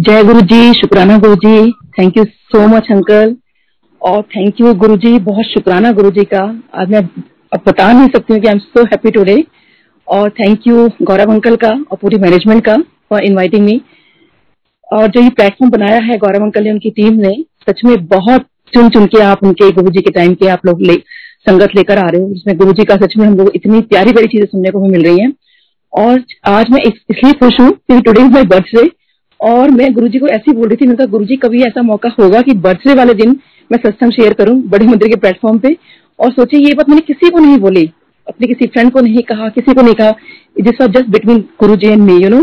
जय गुरु जी शुक्राना Guru ji thank you so much uncle और थैंक यू गुरु जी बहुत शुक्राना गुरु जी का। आज मैं अब बता नहीं सकती हूँ कि I am so happy today और थैंक यू गौरव अंकल का और पूरी मैनेजमेंट का फॉर इनवाइटिंग मी और जो ये प्लेटफॉर्म बनाया है गौरव अंकल ने, उनकी टीम ने, सच में बहुत चुन चुन के आप उनके गुरु जी के टाइम के आप लोग ले, संगत लेकर आ रहे हो, जिसमें गुरु जी का सच में हम लोग इतनी प्यारी प्यारी चीज़ें सुनने को भी मिल रही हैं। और आज मैं इसलिए खुश हूँ क्योंकि टुडे इज़ माई बर्थडे और मैं गुरुजी को ऐसी बोल रही थी मैंने कहा गुरुजी कभी ऐसा मौका होगा कि बर्थडे वाले दिन मैं सत्संग शेयर करूँ बड़े मंदिर के प्लेटफॉर्म पे? और सोचिए ये बात मैंने किसी को नहीं बोली। अपने किसी फ्रेंड को नहीं कहा किसी को नहीं कहा। This was just between Guru ji and me you know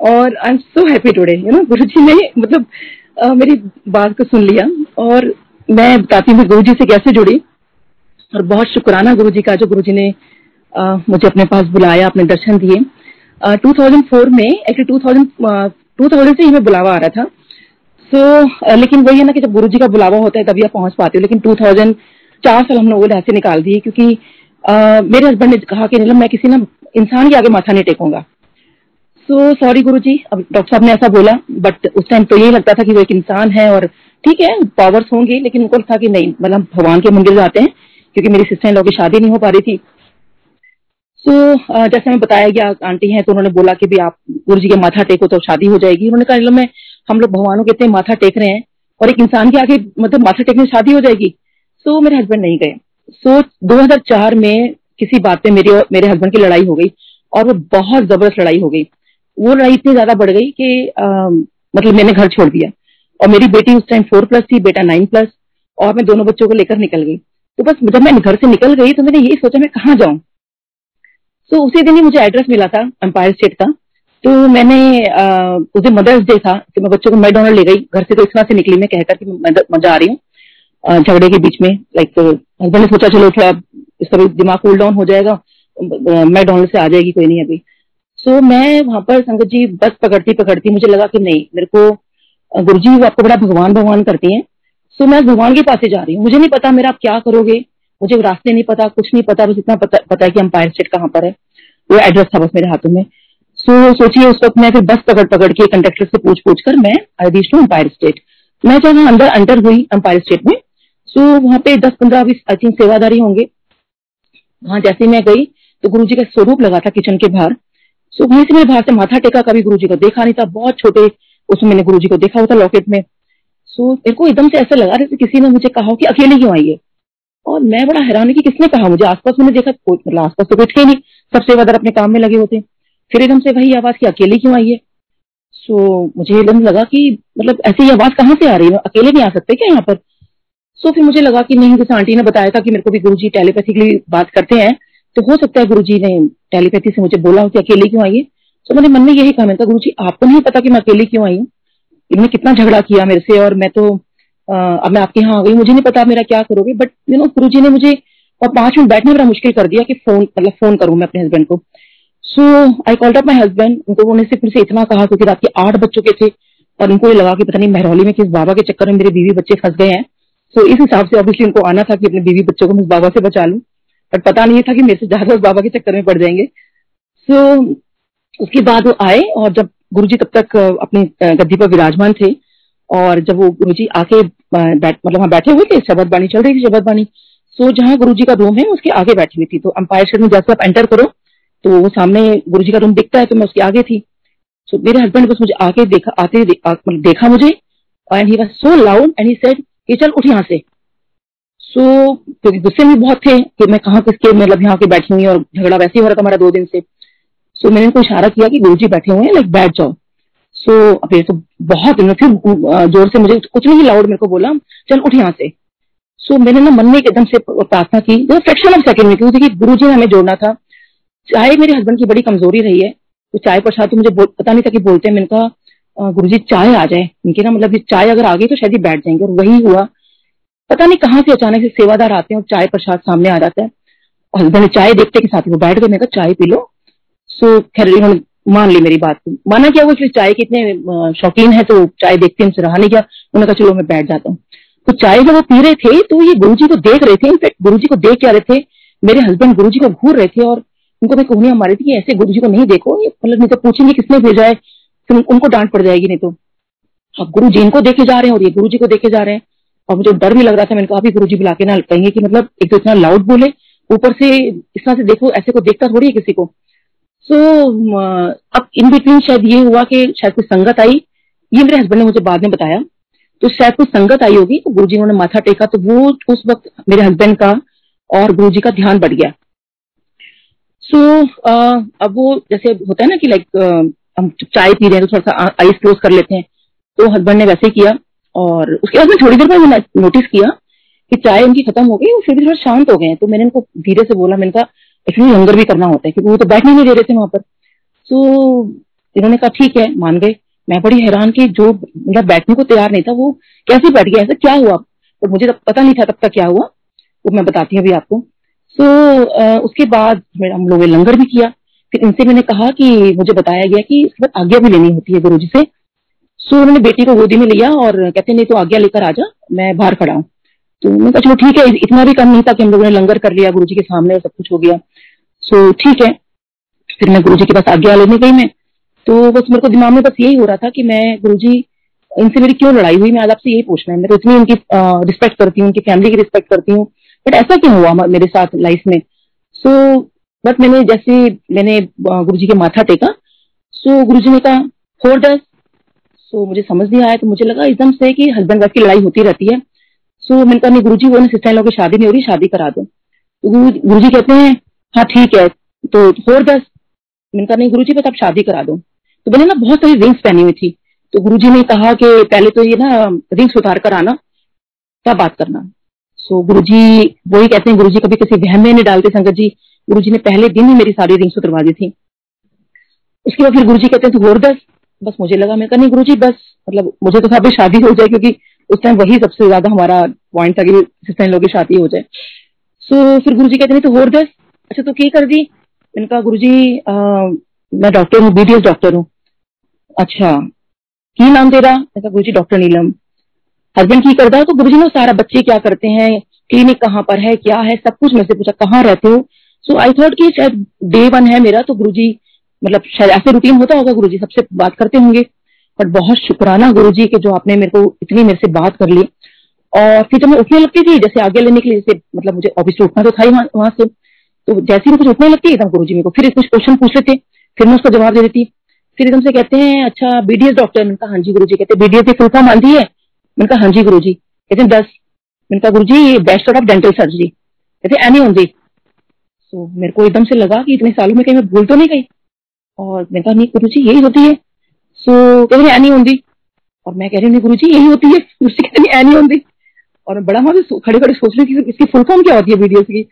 और I am so happy today you know Guru ji ने मतलब आ, मेरी बात को सुन लिया और मैं बताती हूँ गुरु जी से कैसे जुड़ी। और बहुत शुक्राना गुरु जी का जो गुरु जी ने आ, मुझे अपने पास बुलाया अपने दर्शन दिए। टू थाउज़ेंड फोर में actually two thousand two thousand से ही मैं बुलावा आ रहा था। सो so, लेकिन वही है ना कि जब गुरु जी का बुलावा होता है तभी आप पहुँच पाते हो। लेकिन टू थाउज़ेंड चार साल हम लोगों ने ऐसे निकाल दिए क्योंकि आ, मेरे हस्बैंड ने कहा कि नीलम मैं किसी ना इंसान के आगे माथा नहीं टेकूँगा। सो सॉरी गुरु जी अब डॉक्टर साहब ने ऐसा बोला बट उस टाइम तो यही लगता था कि वो एक इंसान है और ठीक है पावर्स होंगे लेकिन उनको था कि नहीं मतलब भगवान के मंदिर जाते हैं क्योंकि मेरी सिस्टर इन लोगों की शादी नहीं हो पा रही थी। सो so, जैसे हमें बताया गया आंटी हैं तो उन्होंने बोला कि भी आप गुरु जी के माथा टेको तो शादी हो जाएगी। उन्होंने कहा मैं हम लोग भगवानों के इतने माथा टेक रहे हैं और एक इंसान के आगे मतलब माथा टेकने शादी हो जाएगी। सो so, मेरे हस्बैंड नहीं गए। सो so, 2004 में किसी बात पे मेरे मेरे हस्बैंड की लड़ाई हो गई और वो बहुत ज़बरदस्त लड़ाई हो गई। वो लड़ाई इतनी ज़्यादा बढ़ गई कि मतलब मैंने घर छोड़ दिया। और मेरी बेटी उस टाइम फोर प्लस थी बेटा नाइन प्लस और मैं दोनों बच्चों को लेकर निकल गई। तो बस जब मैं घर से निकल गई तो मैंने यही सोचा मैं कहाँ जाऊँ? तो उसी दिन ही मुझे एड्रेस मिला था एम्पायर स्टेट का। तो मैंने उस मदर्स डे था तो मैं बच्चों को मैकडोनल्ड ले गई घर से तो इस तरह से निकली मैं कहकर कि मैं जा रही हूँ। झगड़े के बीच में लाइक हस्बैंड ने सोचा चलो थोड़ा इसका भी दिमाग कूल डाउन हो जाएगा मैकडोनल्ड से आ जाएगी कोई नहीं अभी। सो so, मैं वहाँ पर संगत जी बस पकड़ती पकड़ती मुझे लगा कि नहीं मेरे को गुरु जी आपको बड़ा भगवान भगवान करती हैं। सो so, मैं भगवान के पास ही जा रही हूँ। मुझे नहीं पता मेरा आप क्या करोगे। मुझे रास्ते नहीं पता कुछ नहीं पता बस इतना पता, पता है कि एम्पायर स्टेट कहाँ पर है। वो एड्रेस था बस मेरे हाथों में। सो so, सोचिए उस वक्त मैं फिर बस पकड़ पकड़ के कंडक्टर से पूछ पूछ कर मैं आई टू एम्पायर स्टेट मैं जब अंदर अंटर हुई एम्पायर स्टेट में सो so, वहाँ पे दस पंद्रह बीस आई थिंक सेवादारी होंगे। वहाँ जैसे मैं गई तो गुरु जी का स्वरूप लगा था किचन के बाहर। सो so, वहीं से मेरे बाहर से माथा टेका कभी गुरु जी को देखा नहीं था बहुत छोटे उसमें मैंने गुरु जी को देखा हुआ था लॉकेट में। सो so, मेरे को एकदम से ऐसा लगा जैसे किसी ने मुझे कहा कि अकेले क्यों आई है? और मैं बड़ा हैरान कि किसने कहा मुझे? आसपास मैंने देखा कोई मतलब आसपास तो कुछ थे नहीं। सब सेवादार अपने काम में लगे होते फिर एकदम से वही आवाज़ की अकेले क्यों आई है? सो मुझे एकदम लगा कि मतलब ऐसी आवाज़ कहाँ से आ रही है? अकेले नहीं आ सकते क्या यहाँ पर? सो फिर मुझे लगा कि नहीं, जैसे आंटी ने बताया था कि मेरे को भी गुरुजी टेलीपैथिकली बात करते हैं तो हो सकता है गुरु जी ने टेलीपैथी से मुझे बोला हो कि अकेले क्यों आई है? तो मैंने मन में यही कहा, मैंने गुरु जी आपको नहीं पता कि मैं अकेले क्यों आई हूँ? इन्होंने कितना झगड़ा किया मेरे से और मैं तो अब मैं आपके यहाँ आ गई मुझे नहीं पता मेरा क्या करोगे but you know Guru ji ने मुझे और पाँच मिनट बैठना मेरा मुश्किल कर दिया कि फ़ोन मतलब फ़ोन करूँ मैं अपने हस्बैंड को। So I called up my husband उनको उन्होंने सिर्फ़ मुझसे इतना कहा क्योंकि रात के आठ बज चुके थे और उनको ये लगा कि पता नहीं महरौली में किस बाबा के चक्कर में मेरे बीवी बच्चे फंस गए हैं। सो so, इस हिसाब से ऑब्वियसली उनको आना था कि अपने बीवी बच्चों को मैं बाबा से बचा लूँ बट पता नहीं था कि मेरे से ज़्यादा उस बाबा के चक्कर में पड़ जाएँगे। सो so, उसके बाद वो आए और जब गुरु जी तब तक अपनी गद्दी पर विराजमान थे और जब वो गुरु जी आके बैठ मतलब वहाँ बैठे हुए थे शबद बाणी चल रही थी शबद बाणी सो जहाँ गुरु जी का रूम है उसके आगे बैठी हुई थी। तो अंपायर शेड में जैसे आप एंटर करो तो वो सामने गुरु जी का रूम दिखता है तो मैं उसके आगे थी। सो मेरे हस्बैंड बस मुझे आके देखा आते दे, मतलब देखा मुझे and he was so loud and he said कि चल उठ यहाँ से। सो so, क्योंकि गुस्से में बहुत थे कि मैं कहाँ किसके मतलब यहाँ के बैठी हुई और झगड़ा वैसे ही हो रहा था हमारा दो दिन से। सो so, मैंने उनको इशारा किया कि गुरु जी बैठे हुए हैं लाइक बैठ जाओ। सो फिर तो बहुत फिर ज़ोर से मुझे कुछ नहीं लाउड मेरे को बोला। चल उठ यहाँ से। सो so, मैंने ना मन में एकदम से प्रार्थना की। फ्रैक्शन ऑफ़ सेकंड में क्योंकि गुरु जी ने हमें जोड़ना था। चाय मेरे हस्बैंड की बड़ी कमज़ोरी रही है तो चाय प्रसाद तो मुझे पता नहीं था कि बोलते हैं मैंने कहा गुरु जी चाय आ जाए। इनके ना मतलब चाय अगर आ गई तो शायद ही बैठ जाएँगे। और वही हुआ। पता नहीं कहाँ से अचानक से सेवादार आते हैं और चाय प्रसाद सामने आ जाता है। हस्बैंड चाय देखते के साथ वो बैठ गए। मैं कहा चाय पी लो। सो खैर इन्होंने मान ली मेरी बात माना क्या वो इसलिए चाय के इतने शौकीन है तो चाय देखते उनसे रहा नहीं क्या उन्होंने कहा, चलो, मैं बैठ जाता हूँ। तो चाय जब वो पी रहे थे तो ये गुरु को देख रहे थे। इनफेक्ट गुरु को देख क्या रहे थे, मेरे हस्बैंड गुरु को घूर रहे थे और उनको मैं कोहनियाँ मारी थी कि ऐसे गुरु को नहीं देखो। ये मतलब नहीं तो पूछेंगे किसने भेजा है, फिर उनको डांट पड़ जाएगी नहीं तो। हाँ गुरु जी इनको देखे जा रहे हैं और ये गुरु जी को देखे जा रहे हैं। और मुझे डर भी लग रहा था, मैंने कहा गुरु जी बुला के ना कहेंगे कि मतलब एक तो इतना लाउड बोले, ऊपर से इस तरह से देखो, ऐसे को देखता थोड़ी है किसी को। सो so, अब इन बिटवीन शायद ये हुआ कि शायद कोई संगत आई। ये मेरे हस्बैंड ने मुझे बाद में बताया। तो शायद कोई संगत आई होगी तो गुरु जी उन्होंने माथा टेका तो वो उस वक्त मेरे हस्बैंड का और गुरु जी का ध्यान बढ़ गया। सो so, अब वो जैसे होता है ना कि लाइक हम चाय पी रहे हैं तो थोड़ा सा आइस क्लोज कर लेते हैं। तो हस्बैंड ने वैसे किया और उसके बाद में थोड़ी देर बाद नोटिस किया कि चाय उनकी खत्म हो गई वो फिर भी थोड़ा शांत हो गए तो मैंने उनको धीरे से बोला मैंने कहा एक्चुअली लंगर भी करना होता है क्योंकि वो तो बैठने नहीं दे रहे थे वहाँ पर। सो इन्होंने कहा ठीक है मान गए। मैं बड़ी हैरान की जो मतलब बैठने को तैयार नहीं था वो कैसे बैठ गया? ऐसा क्या हुआ? तो मुझे तब पता नहीं था तब तक क्या हुआ वो मैं बताती हूँ अभी आपको। सो so, उसके बाद हम लोगों ने लंगर भी किया। फिर इनसे मैंने कहा कि मुझे बताया गया कि इसके बाद आज्ञा भी लेनी होती है गुरु जी से। सो so, उन्होंने बेटी को गोदी में लिया और कहते नहीं तो आज्ञा लेकर आ जा मैं बाहर खड़ा हूँ। तो मैं कहा चलो ठीक है इतना भी कम नहीं था कि हम लोगों ने लंगर कर लिया गुरु जी के सामने सब कुछ हो गया। सो so, ठीक है फिर मैं गुरु जी के पास आगे आज्ञा लेने गई मैं। तो बस मेरे को दिमाग में बस यही हो रहा था कि मैं गुरु जी इनसे मेरी क्यों लड़ाई हुई मैं आज आपसे यही पूछना है। मैं तो इतनी उनकी रिस्पेक्ट करती हूँ उनकी फैमिली की रिस्पेक्ट करती हूँ बट ऐसा क्यों हुआ मेरे साथ लाइफ में? सो so, बट मैंने जैसे मैंने गुरु जी के माथा टेका सो गुरु जी ने कहा फोर दस। सो मुझे समझ नहीं आया तो मुझे लगा एकदम से कि हस्बैंड वाइफ की लड़ाई होती रहती है। सो मैंने कहा, नहीं गुरु जी वो ना सिस्टर लोग की शादी नहीं हो रही, शादी करा दो। तो गुरु जी कहते हैं हाँ ठीक है तो फोर दस। मैंने कहा, नहीं गुरु जी बस आप शादी करा दो। तो मैंने ना बहुत सारी रिंग्स पहनी हुई थी। तो गुरु जी ने कहा कि पहले तो ये ना रिंग्स उतार कर आना, तब बात करना। सो गुरु जी वही कहते हैं गुरु जी कभी किसी वहम में नहीं डालते संगत जी। गुरु जी ने पहले दिन ही मेरी सारी रिंग्स उतरवा दी थी। उसके बाद फिर गुरु जी कहते हैं तो और दस। बस मुझे लगा मैं नहीं गुरु जी बस मतलब मुझे तो था शादी हो जाए क्योंकि उस टाइम वही सबसे ज़्यादा हमारा पॉइंट था कि सिस्टर लोग की शादी हो जाए. सो so, फिर गुरु जी कहते नहीं तो और दस अच्छा तो क्या कर दी? मैंने कहा गुरु जी आ, मैं डॉक्टर हूँ बीडीएस डॉक्टर हूँ. अच्छा की नाम तेरा? मैं कहा गुरु जी डॉक्टर नीलम. हस्बैंड की करता है तो गुरु जी ने सारा बच्चे क्या करते हैं? क्लिनिक कहाँ पर है? क्या है? सब कुछ मैं से पूछा कहाँ रहते हो? सो आई थॉट कि शायद डे वन है मेरा तो गुरु जी मतलब शायद ऐसे रूटीन होता होगा गुरु जी सबसे बात करते होंगे। बट बहुत शुक्राना गुरु जी के जो आपने मेरे को इतनी मेरे से बात कर ली। और फिर जब मैं उठने लगती थी, जैसे आगे लेने के लिए, जैसे मतलब मुझे ऑफ़िस उठना तो था ही वहाँ से। तो जैसे ही कुछ उठने लगती एकदम गुरु जी मेरे को, फिर कुछ क्वेश्चन पूछ लेते फिर मैं उसका जवाब दे देती। फिर एकदम से कहते हैं अच्छा बीडीएस डॉक्टर मैंने कहा हाँ जी गुरु जी कहते बीडीएस की फुल फॉर्म आंधी है? मैंने कहा हाँ जी गुरु जी कहते हैं, दस। मैंने कहा Guru ji best of dental surgery कहते एनी होंगी सो मेरे को एकदम से लगा कि इतने सालों में कहीं मैं भूल तो नहीं गई। और मैंने कहा नहीं गुरु जी यही होती है। सो so, कहते एनी होंगी। और मैं कह रही हूँ गुरु जी यही होती है। गुरु जी कहते एनी होंगी। और बड़ा वहाँ से खड़े खड़े सोच रही थी इसकी फुल फॉर्म क्या होती है वीडियो की।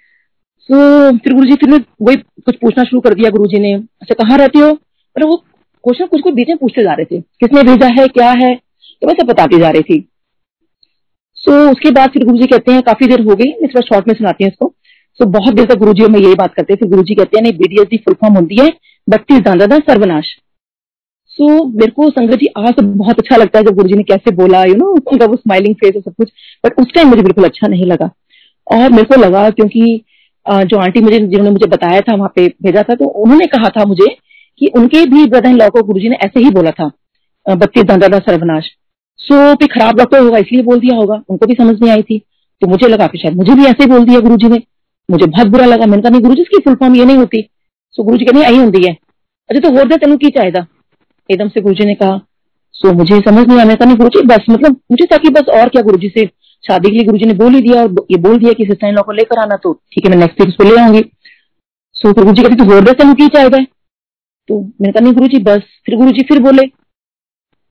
सो फिर गुरु जी फिर वही कुछ पूछना शुरू कर दिया गुरु जी ने। अच्छा कहाँ रहते हो? और वो क्वेश्चन कुछ कुछ बीच में पूछते जा रहे थे। किसने भेजा है? क्या है? तो वैसे बताती जा रही थी। सो so, उसके बाद फिर गुरु जी कहते हैं काफ़ी देर हो गई मैं थोड़ा शॉर्ट में सुनाती हूँ इसको। सो so, बहुत देर तक गुरु जी में यही बात करते फिर गुरु जी कहते हैं नहीं बीडीएस की फुल फॉर्म होती है बत्तीस दादा सर्वनाश। सो so, मेरे को संगत जी आज तो बहुत अच्छा लगता है जब गुरु जी ने कैसे बोला यू नो उनका वो स्माइलिंग फेस और सब कुछ। बट उस टाइम मुझे बिल्कुल अच्छा नहीं लगा। और मेरे को लगा क्योंकि जो आंटी मुझे जिन्होंने मुझे बताया था वहाँ पे भेजा था तो उन्होंने कहा था मुझे कि उनके भी ब्रदर इन लॉ को गुरु जी ने ऐसे ही बोला था बत्तीस दादा सर्वनाश। सो फिर खराब डॉक्टर होगा इसलिए बोल दिया होगा। उनको भी समझ नहीं आई थी। तो मुझे लगा कि शायद मुझे भी ऐसे ही बोल दिया गुरु जी ने। मुझे बहुत बुरा लगा। मैंने कहा, नहीं गुरु जी इसकी फुल फॉर्म ये नहीं होती। सो गुरु जी कहते यही होती है अच्छा तो होर तेन की चाहेगा एकदम से गुरु जी ने कहा सो मुझे समझ नहीं आया। मैं कहा, नहीं गुरु जी बस मतलब मुझे था कि बस और क्या गुरु जी से शादी के लिए गुरु जी ने बोल ही दिया और ये बोल दिया कि सिस्टर इन को लेकर आना तो ठीक है, मैं नेक्स्ट वीक उसको ले आऊँगी। सो फिर गुरु जी कहते तो होर दे, तेन की चाहेगा तो मैंने कहा, नहीं गुरु जी बस। फिर गुरु जी फिर बोले,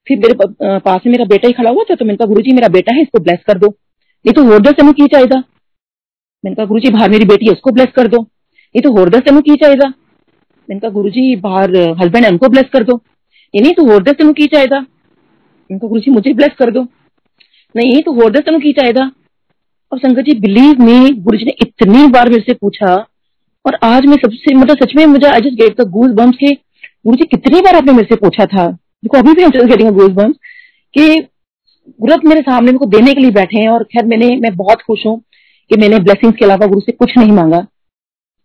फिर मेरे पास में मेरा बेटा ही खड़ा हुआ था तो मैंने कहा गुरु जी मेरा बेटा है, इसको ब्लेस कर दो। नहीं तो होरदर तेन की चाहिए मैंने कहा गुरु जी बाहर मेरी बेटी है, उसको ब्लेस कर दो। ये तो होरदर तेन की चाहिए मैंने कहा गुरु जी बाहर हस्बैंड उनको ब्लेस कर दो। ये नहीं तो होरदर तेन की चाहिए मैंने कहा गुरु जी मुझे ब्लेस कर दो। नहीं तो होरदर तेन की चाहिए अब संगत जी बिलीव में गुरु जी ने इतनी बार मेरे से पूछा, और आज मैं सबसे मतलब सच में मुझे I just get the goose bumps के गुरु जी कितनी बार आपने मेरे से पूछा था? देखो, अभी भी हम जस्ट गेटिंग गूज बम्स कि गुरु मेरे सामने मेरे को देने के लिए बैठे हैं, और खैर मैंने, मैं बहुत खुश हूँ। कि मैंने ब्लेसिंग्स के अलावा गुरु से कुछ नहीं मांगा।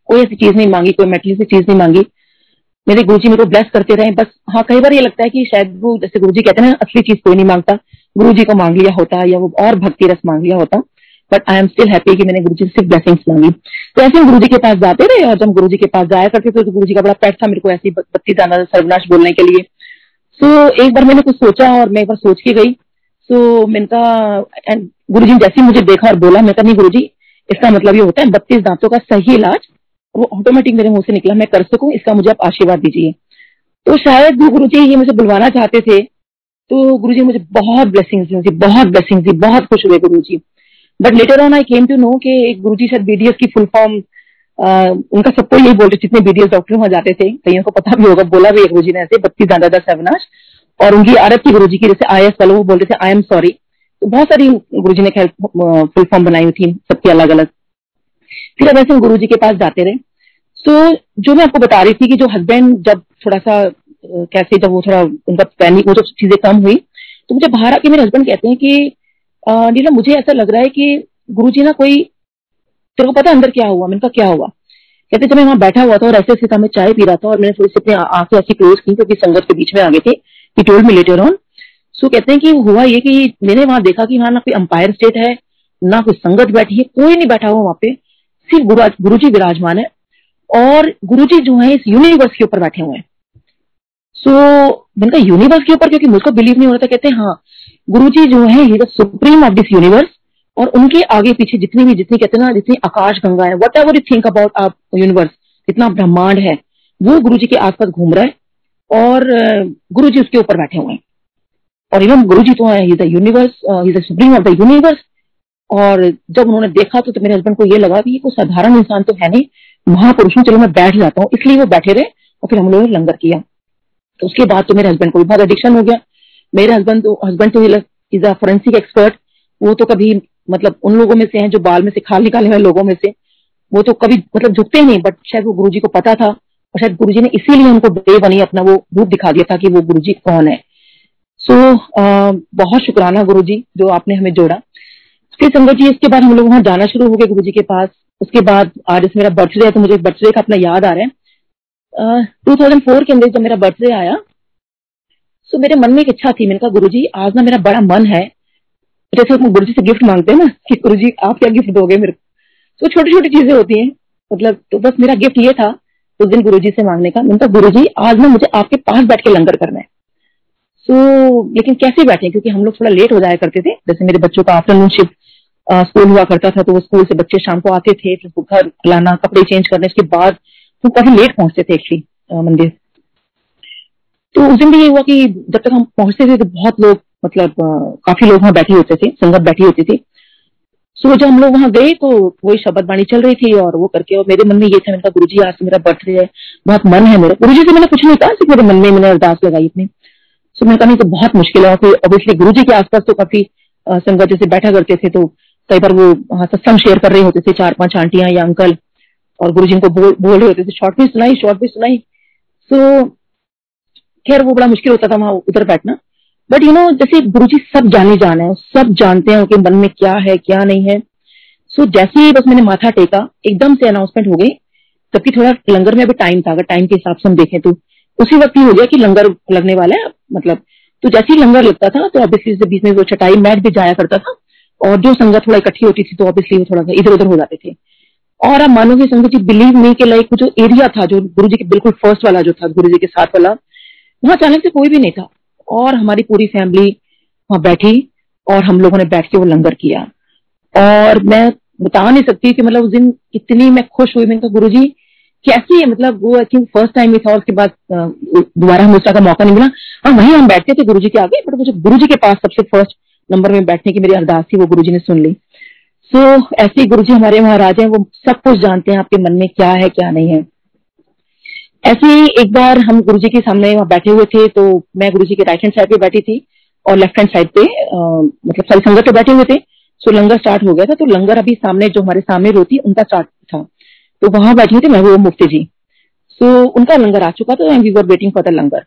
कोई ऐसी चीज़ नहीं मांगी, कोई मेटली सी चीज़ नहीं मांगी। मेरे गुरु जी मेरे को ब्लेस करते रहे। बस हाँ कई बार ये लगता है कि शायद वो, जैसे गुरु जी कहते हैं ना, असली चीज़ कोई नहीं माँगता। गुरु जी को मांग लिया होता या वो और भक्ति रस मांग लिया होता। But I am still happy कि मैंने गुरु जी से सिर्फ़ ब्लेसिंग्स मांगी। तो ऐसे हम गुरु जी के पास जाते रहे और जब गुरु जी के पास जाया करते थे तो गुरु जी का बड़ा पैट था मेरे को ऐसी बत्ती जाना सर्वनाश बोलने के लिए। सो एक बार मैंने कुछ सोचा और मैं एक बार सोच के गई। So, मैंने कहा गुरु जी जैसे मुझे देखा और बोला मैं कहा नहीं गुरु जी इसका मतलब ये होता है बत्तीस दांतों का सही इलाज वो ऑटोमेटिक मेरे मुँह से निकला मैं कर सकूँ इसका मुझे आप आशीर्वाद दीजिए। तो शायद गुरु जी ये मुझे बुलवाना चाहते थे तो गुरु जी मुझे बहुत ब्लेसिंग दी बहुत ब्लेसिंग दी बहुत खुश हुए Guru ji but later on I came to know कि गुरु जी शायद बीडीएस की फुल फॉर्म उनका सबको यही बोलते जितने बीडीएस डॉक्टर वहाँ जाते थे कईयों को पता भी होगा बोला भी गुरु जी ने ऐसे बत्तीस दादा सवनाश और उनकी आरत की गुरु जी की जैसे आई एस वालों वो बोलते थे आई एम सॉरी तो बहुत सारी गुरु जी ने खैर फुल फॉर्म बनाई हुई थी सबकी अलग अलग फिर अब ऐसे गुरु जी के पास जाते रहे। सो so, जो मैं आपको बता रही थी कि जो हस्बैंड जब थोड़ा सा कैसे जब वो थोड़ा उनका पैनिक वो जो चीज़ें कम हुई तो मुझे बाहर आके मेरे हस्बैंड कहते हैं कि नीला मुझे ऐसा लग रहा है कि गुरु जी ना कोई तेरे को पता अंदर क्या हुआ मैंने कहा क्या हुआ? कहते जब मैं वहाँ बैठा हुआ था और ऐसे ऐसे था मैं चाय पी रहा था और मैंने थोड़ी सी अपनी आँखें ऐसी क्लोज की क्योंकि संगत के बीच में आ गए थे he told me later on so कहते हैं कि हुआ ये कि मैंने वहाँ देखा कि वहाँ ना कोई अंपायर स्टेट है, ना कोई संगत बैठी है, कोई नहीं बैठा हुआ वहाँ पे। सिर्फ़ गुरु जी विराजमान है और गुरु जी जो है इस यूनिवर्स के ऊपर बैठे हुए हैं। सो मैंने कहा यूनिवर्स के ऊपर? क्योंकि मुझको बिलीव नहीं हो रहा था। कहते हैं हाँ गुरु जी जो है he supreme of this universe और उनके आगे पीछे जितनी भी, जितनी कहते हैं ना, जितनी आकाश गंगा है whatever you think about आप यूनिवर्स जितना ब्रह्मांड है, वो गुरु जी के आसपास घूम रहा है। और गुरु जी उसके ऊपर बैठे हुए हैं। और इवन गुरु जी तो है he the universe he the supreme of the universe और जब उन्होंने देखा तो, तो मेरे हस्बैंड को ये लगा कि कोई साधारण इंसान तो है नहीं। महापुरुष चलो मैं बैठ जाता हूँ। इसलिए वो बैठे रहे और फिर हम लोगों ने लंगर किया। तो उसके बाद तो मेरे हस्बैंड को भी बहुत एडिक्शन हो गया। मेरे हस्बैंड तो हस्बैंड तो इज़ अ फोरेंसिक एक्सपर्ट वो तो कभी मतलब उन लोगों में से हैं जो बाल में से खाल निकाले हुए लोगों में से। वो तो कभी मतलब झुकते नहीं बट शायद वो गुरुजी को पता था। और शायद गुरुजी ने इसीलिए उनको डे बनी अपना वो रूप दिखा दिया था कि वो गुरुजी कौन है। सो so, बहुत शुक्राना गुरु जी आपने हमें जोड़ा। फिर संगत जी इसके बाद हम लोग वहाँ जाना शुरू हो गए गुरु जी के पास। उसके बाद आज मेरा बर्थडे है तो मुझे बर्थडे का अपना याद आ रहा है। टू थाउज़ेंड फोर के अंदर जब मेरा बर्थडे आया सो मेरे मन में एक इच्छा थी। मैंने कहा गुरु जी आज ना मेरा बड़ा मन है। जैसे हम गुरु जी से गिफ्ट मांगते हैं ना कि गुरु जी आप क्या गिफ्ट दोगे मेरे को? तो छोटी छोटी चीज़ें होती हैं। मतलब तो बस मेरा गिफ्ट ये था उस दिन गुरु जी से मांगने का। कहा गुरु जी आज ना मुझे आपके पास बैठ के लंगर करना है। सो so, लेकिन कैसे बैठे? क्योंकि हम लोग थोड़ा लेट हो जाया करते थे। जैसे मेरे बच्चों का आफ्टरनून शिफ्ट स्कूल हुआ करता था तो वो स्कूल से बच्चे शाम को आते थे फिर घर लाना कपड़े चेंज करने उसके बाद तो काफ़ी लेट पहुँचते थे एक्चुअली मंदिर। तो उस दिन भी ये हुआ कि जब तक हम पहुँचते थे तो बहुत लोग मतलब काफ़ी लोग वहाँ बैठे होते थे संगत बैठी होती थी। सो जब हम लोग वहाँ गए तो वही शब्द बाणी चल रही थी और वो करके और मेरे मन में ये था मैंने गुरु जी आज तो मेरा बर्थडे है बहुत मन है मेरा। गुरु जी से मैंने कुछ नहीं कहा मेरे मन में मैंने अरदास लगाई अपनी सो मैंने कहा नहीं तो बहुत मुश्किल है फिर ऑब्वियसली गुरु जी के आसपास तो काफ़ी संगत जैसे बैठा करते थे तो कई बार वो सत्संग शेयर कर रहे होते थे चार पाँच आंटियाँ या अंकल और गुरु जी को बोल, बोल रहे होते थे शॉर्ट भी सुनाई शॉर्ट भी सुनाई। सो खैर वो बड़ा मुश्किल होता था वहाँ उधर बैठना। बट यू नो जैसे गुरु जी सब जाने जाना है सब जानते हैं उनके मन में क्या है क्या नहीं है। सो so, जैसे ही बस मैंने माथा टेका एकदम से अनाउंसमेंट हो गई जबकि थोड़ा लंगर में अभी टाइम था अगर टाइम के हिसाब से हम देखें तो। उसी वक्त ही हो गया कि लंगर लगने वाला है मतलब। तो जैसे ही लंगर लगता था तो ऑब्वियसली बीच में वो चटाई मैट भी जाया करता था और जो संगत थोड़ा इकट्ठी होती थी तो ऑब्वियसली वो थोड़ा इधर उधर हो जाते थे। और आप मानोगे संगत जी बिलीव नहीं के लाइक जो एरिया था जो गुरु जी के बिल्कुल फ़र्स्ट वाला जो था गुरु जी के साथ वाला वहाँ अचानक से कोई भी नहीं था। और हमारी पूरी फैमिली वहाँ बैठी और हम लोगों ने बैठ के वो लंगर किया। और मैं बता नहीं सकती कि मतलब उस दिन इतनी मैं खुश हुई। मैंने कहा गुरु जी कैसी है? मतलब वो आई थिंक फ़र्स्ट टाइम ही था उसके बाद दोबारा हमें उसका मौका नहीं मिला। हाँ वहीं हम बैठते थे गुरु जी के आगे बट मुझे गुरु जी के पास सबसे फ़र्स्ट नंबर में बैठने की मेरी अरदास थी वो गुरु जी ने सुन ली। सो so, ऐसे गुरु जी हमारे महाराज हैं वो सब कुछ जानते हैं आपके मन में क्या है क्या नहीं है। ऐसे ही एक बार हम गुरु जी के सामने वहाँ बैठे हुए थे तो मैं गुरु जी के राइट हैंड साइड पे बैठी थी और लेफ़्ट हैंड साइड पे आ, मतलब सारी संगत पे बैठे हुए थे। सो लंगर स्टार्ट हो गया था तो लंगर अभी सामने जो हमारे सामने रोती उनका स्टार्ट था। तो वहाँ बैठी थी मैं वो मुफ्ती जी। सो उनका लंगर आ चुका था we were waiting for the langar.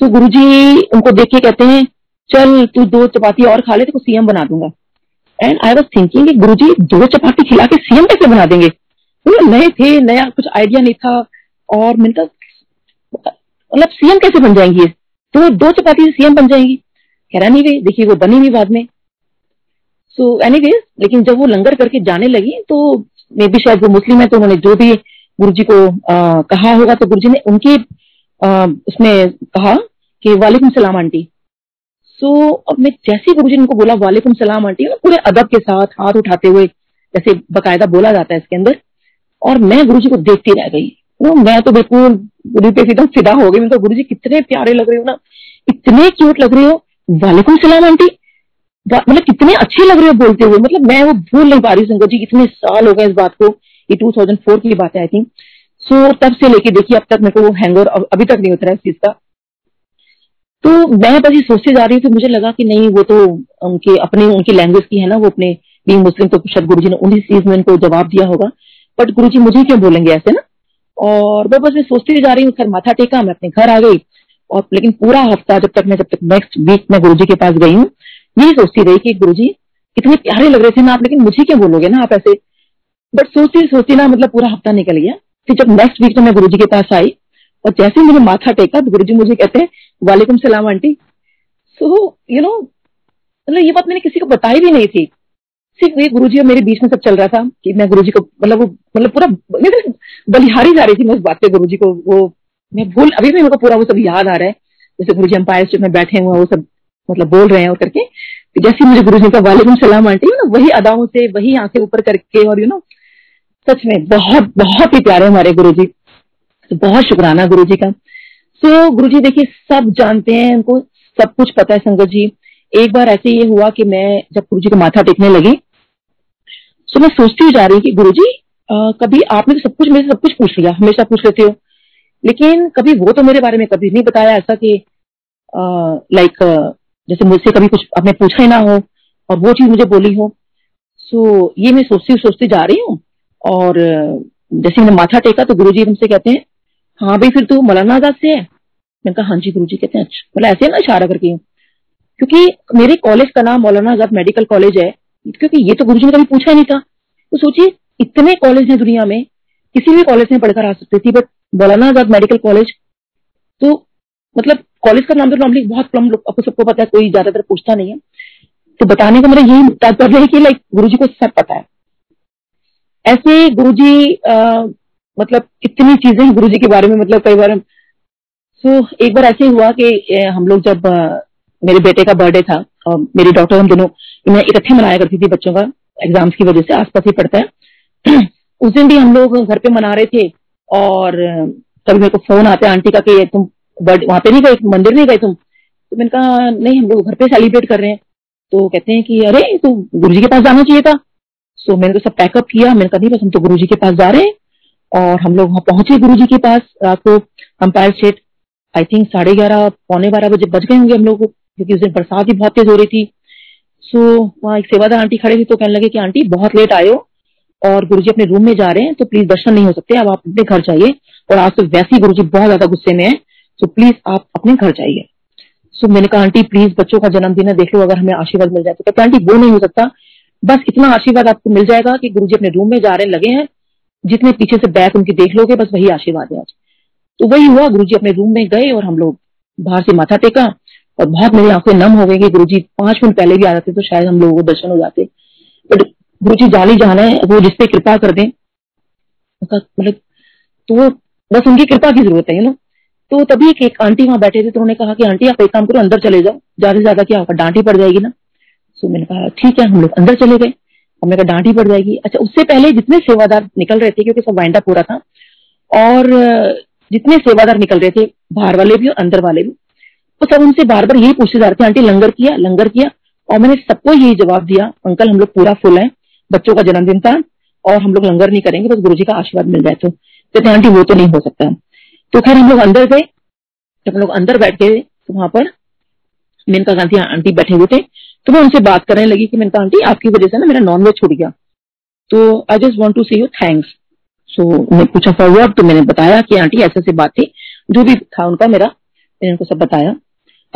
So Guru ji उनको देख के कहते हैं चल तू दो चपाती और खा ले तो सीएम बना दूँगा। एंड आई वॉज़ थिंकिंग गुरु जी दो चपाती खिला के सीएम कैसे बना देंगे? नए थे नया कुछ आइडिया नहीं था। और कहा मतलब सीएम कैसे बन जाएँगी? तो दो चपाती से सीएम बन जाएँगी। कह रहा नहीं देखिए वो बनी हुई बाद में। सो so, एनी लेकिन जब वो लंगर करके जाने लगी तो मे भी शायद वो मुस्लिम है तो उन्होंने जो भी गुरु जी को आ, कहा होगा तो गुरु जी ने उनके आ, उसमें कहा कि वालेकुम सलाम आंटी। सो so, अब मैं जैसे गुरु जी ने उनको बोला वालेकुम सलाम आंटी पूरे अदब के साथ हाथ उठाते हुए जैसे बकायदा बोला जाता है इसके अंदर और मैं गुरु जी को देखती रह गई। तो मैं तो बिल्कुल गुरु पे एकदम फिदा हो गई। मैं तो गुरु जी कितने प्यारे लग रहे हो ना। इतने क्यूट लग रहे हो। वालेकुम सलाम आंटी। मतलब कितने अच्छे लग रहे हो बोलते हुए। मतलब मैं वो भूल नहीं पा रही संगत जी कितने साल हो गए इस बात को। ये 2004 की बात है आई थिंक सो तब से लेके देखिए, अब तक मेरे को वो हैंगओवर अभी तक नहीं उतरा इस चीज़ का। तो मैं बस ये सोचते जा रही थी मुझे लगा कि नहीं, वो तो उनके अपने उनकी लैंग्वेज की है ना, वो अपने बींग मुस्लिम तो शायद गुरु जी ने उन्हीं चीज़ में उनको जवाब दिया होगा। बट गुरु जी मुझे क्यों बोलेंगे ऐसे ना? और मैं बस मैं सोचती जा रही हूँ सर माथा टेका, मैं अपने घर आ गई। और लेकिन पूरा हफ़्ता जब तक मैं, जब तक नेक्स्ट वीक मैं गुरु जी के पास गई हूँ, यही सोचती रही कि गुरु जी इतने प्यारे लग रहे थे ना आप, लेकिन मुझे क्या बोलोगे ना आप ऐसे? बट सोचती सोचती ना मतलब पूरा हफ़्ता निकल गया। फिर जब नेक्स्ट वीक तो मैं गुरु जी के पास आई, और जैसे मुझे माथा टेका तो गुरु जी मुझे कहते हैं, वालेकुम सलाम, आंटी। सो यू नो मतलब ये बात मैंने किसी को बताई भी नहीं थी। सिर्फ़ ये गुरु जी और मेरे बीच में सब चल रहा था कि मैं गुरु जी को मतलब वो मतलब पूरा बलिहारी जा रही थी मैं उस बात पे गुरु जी को वो मैं भूल अभी भी मेरे को पूरा वो सब याद आ रहा है। जैसे गुरु जी अंपायर में बैठे हुए वो सब मतलब बोल रहे हैं और करके। तो जैसे मुझे गुरु जी का वालेकुम सलाम आंटी ना वही अदाओं से वही आँखें ऊपर करके और यू नो सच में बहुत बहुत ही प्यारे हमारे गुरु जी तो बहुत शुक्राना गुरु जी का। सो so, गुरु जी देखिए सब जानते हैं उनको सब कुछ पता है संगत जी। एक बार ऐसे ये हुआ कि मैं जब गुरु जी को माथा टेकने लगी सो मैं सोचती हुई जा रही कि गुरु जी कभी आपने तो सब कुछ, मेरे से सब कुछ पूछ लिया हमेशा पूछ लेते हो। लेकिन कभी वो तो मेरे बारे में कभी नहीं बताया ऐसा कि लाइक जैसे मुझसे कभी कुछ आपने पूछा ही ना हो और वो चीज़ मुझे बोली हो। सो ये मैं सोचती सोचती जा रही हूँ और, जैसे मैंने माथा टेका तो गुरु जी हमसे कहते हैं हाँ भाई, फिर तू मौलाना आज़ाद से है? मैंने कहा हाँ जी गुरु जी कहते हैं अच्छा। मतलब ऐसे ना इशारा करके क्योंकि मेरे कॉलेज का नाम मौलाना आज़ाद मेडिकल कॉलेज है क्योंकि ये तो गुरु जी ने कभी पूछा नहीं था। तो सोचिए इतने कॉलेज हैं दुनिया में किसी भी कॉलेज में पढ़कर आ सकती थी but Maulana Azad medical college तो मतलब कॉलेज का नाम तो नॉर्मली बहुत कम लोग आपको सबको पता है कोई ज़्यादातर पूछता नहीं है। तो बताने का मेरा यही तात्पर्य है कि लाइक गुरुजी को सब पता है। ऐसे गुरु जी मतलब इतनी चीज़ें हैं गुरु जी के बारे में मतलब कई बार सो so, एक बार ऐसे हुआ कि हम लोग जब आ, मेरे बेटे का बर्थडे था मेरी डॉक्टर हम दोनों मैं इकट्ठे मनाया करती थी बच्चों का एग्ज़ाम्स की वजह से, आसपास ही पड़ता है। उस दिन भी हम लोग घर पे मना रहे थे और, कभी मेरे को फ़ोन आते आंटी का कि तुम वहाँ पे नहीं गए, मंदिर नहीं गए तुम? तो मैंने कहा, नहीं, हम लोग घर पे सेलिब्रेट कर रहे हैं। तो कहते हैं कि, अरे तो गुरु के पास जाना चाहिए था। सो मैंने तो सब पैकअप किया, मैंने कहा, नहीं, बस हम तो गुरु के पास जा रहे हैं। और हम लोग वहाँ पहुँचे गुरु के पास, रात को अंपायर स्टेट आई थिंक साढ़े ग्यारह, पौने बारह बजे बज गए होंगे हम लोग क्योंकि उस दिन बरसात ही बहुत तेज हो रही थी। सो वहाँ एक सेवादार आंटी खड़े थे तो कहने लगे कि, आंटी, बहुत लेट आयो और गुरुजी अपने रूम में जा रहे हैं तो प्लीज़ दर्शन नहीं हो सकते अब आप अपने घर जाइए और आज तो वैसे ही गुरुजी बहुत ज़्यादा गुस्से में है सो प्लीज़ आप अपने घर जाइए। सो मैंने कहा, आंटी प्लीज़ बच्चों का जन्मदिन है, देख लो, अगर हमें आशीर्वाद मिल जाए तो। कहते आंटी वो नहीं हो सकता। बस इतना आशीर्वाद आपको मिल जाएगा कि गुरु अपने रूम में जा रहे लगे हैं, जितने पीछे से बैक उनकी देख लोगे, बस वही आशीर्वाद है आज। तो वही हुआ गुरु अपने रूम में गए और हम लोग बाहर से माथा टेका। और बहुत मेरी आँखें नम हो गई कि गुरु जी पाँच मिनट पहले भी आ जाते तो शायद हम लोगों को दर्शन हो जाते। बट गुरु जी ही जाना है, वो जिसपे कृपा कर दें मतलब तो बस उनकी कृपा की ज़रूरत है नो तो तभी एक आंटी वहाँ बैठे थे तो उन्होंने कहा कि, आंटी, आप एक काम करो, अंदर चले जाओ। ज़्यादा से ज़्यादा क्या होगा, डांटी पड़ जाएगी ना? सो मैंने कहा, ठीक है, हम लोग अंदर चले गए। हमने कहा, डांटी पड़ जाएगी। अच्छा उससे पहले जितने सेवादार निकल रहे थे, क्योंकि सब वाइंडा पूरा था, और जितने सेवादार निकल रहे थे, बाहर वाले भी और अंदर वाले भी तो सब उनसे बार बार यही पूछते जा रहे थे, आंटी, लंगर किया लंगर किया? और मैंने सबको यही जवाब दिया, अंकल, हम लोग पूरा फुल है, बच्चों का जन्मदिन था और हम लोग लंगर नहीं करेंगे, बस गुरु जी का आशीर्वाद मिल जाए तो कहते आंटी, वो तो नहीं हो सकता। तो खैर, हम लोग अंदर गए, जब हम लोग अंदर बैठ गए तो वहाँ पर मेनका गांधी आंटी बैठे हुए थे तो मैं उनसे बात करने लगी कि, मेनका आंटी, आपकी वजह से ना मेरा नॉन वेज छूट गया। तो I just want to see you thanks so मैं पूछा फॉरवर्ड तो मैंने बताया कि आंटी ऐसे ऐसी बात थी जो भी था उनका मेरा, मैंने उनको सब बताया।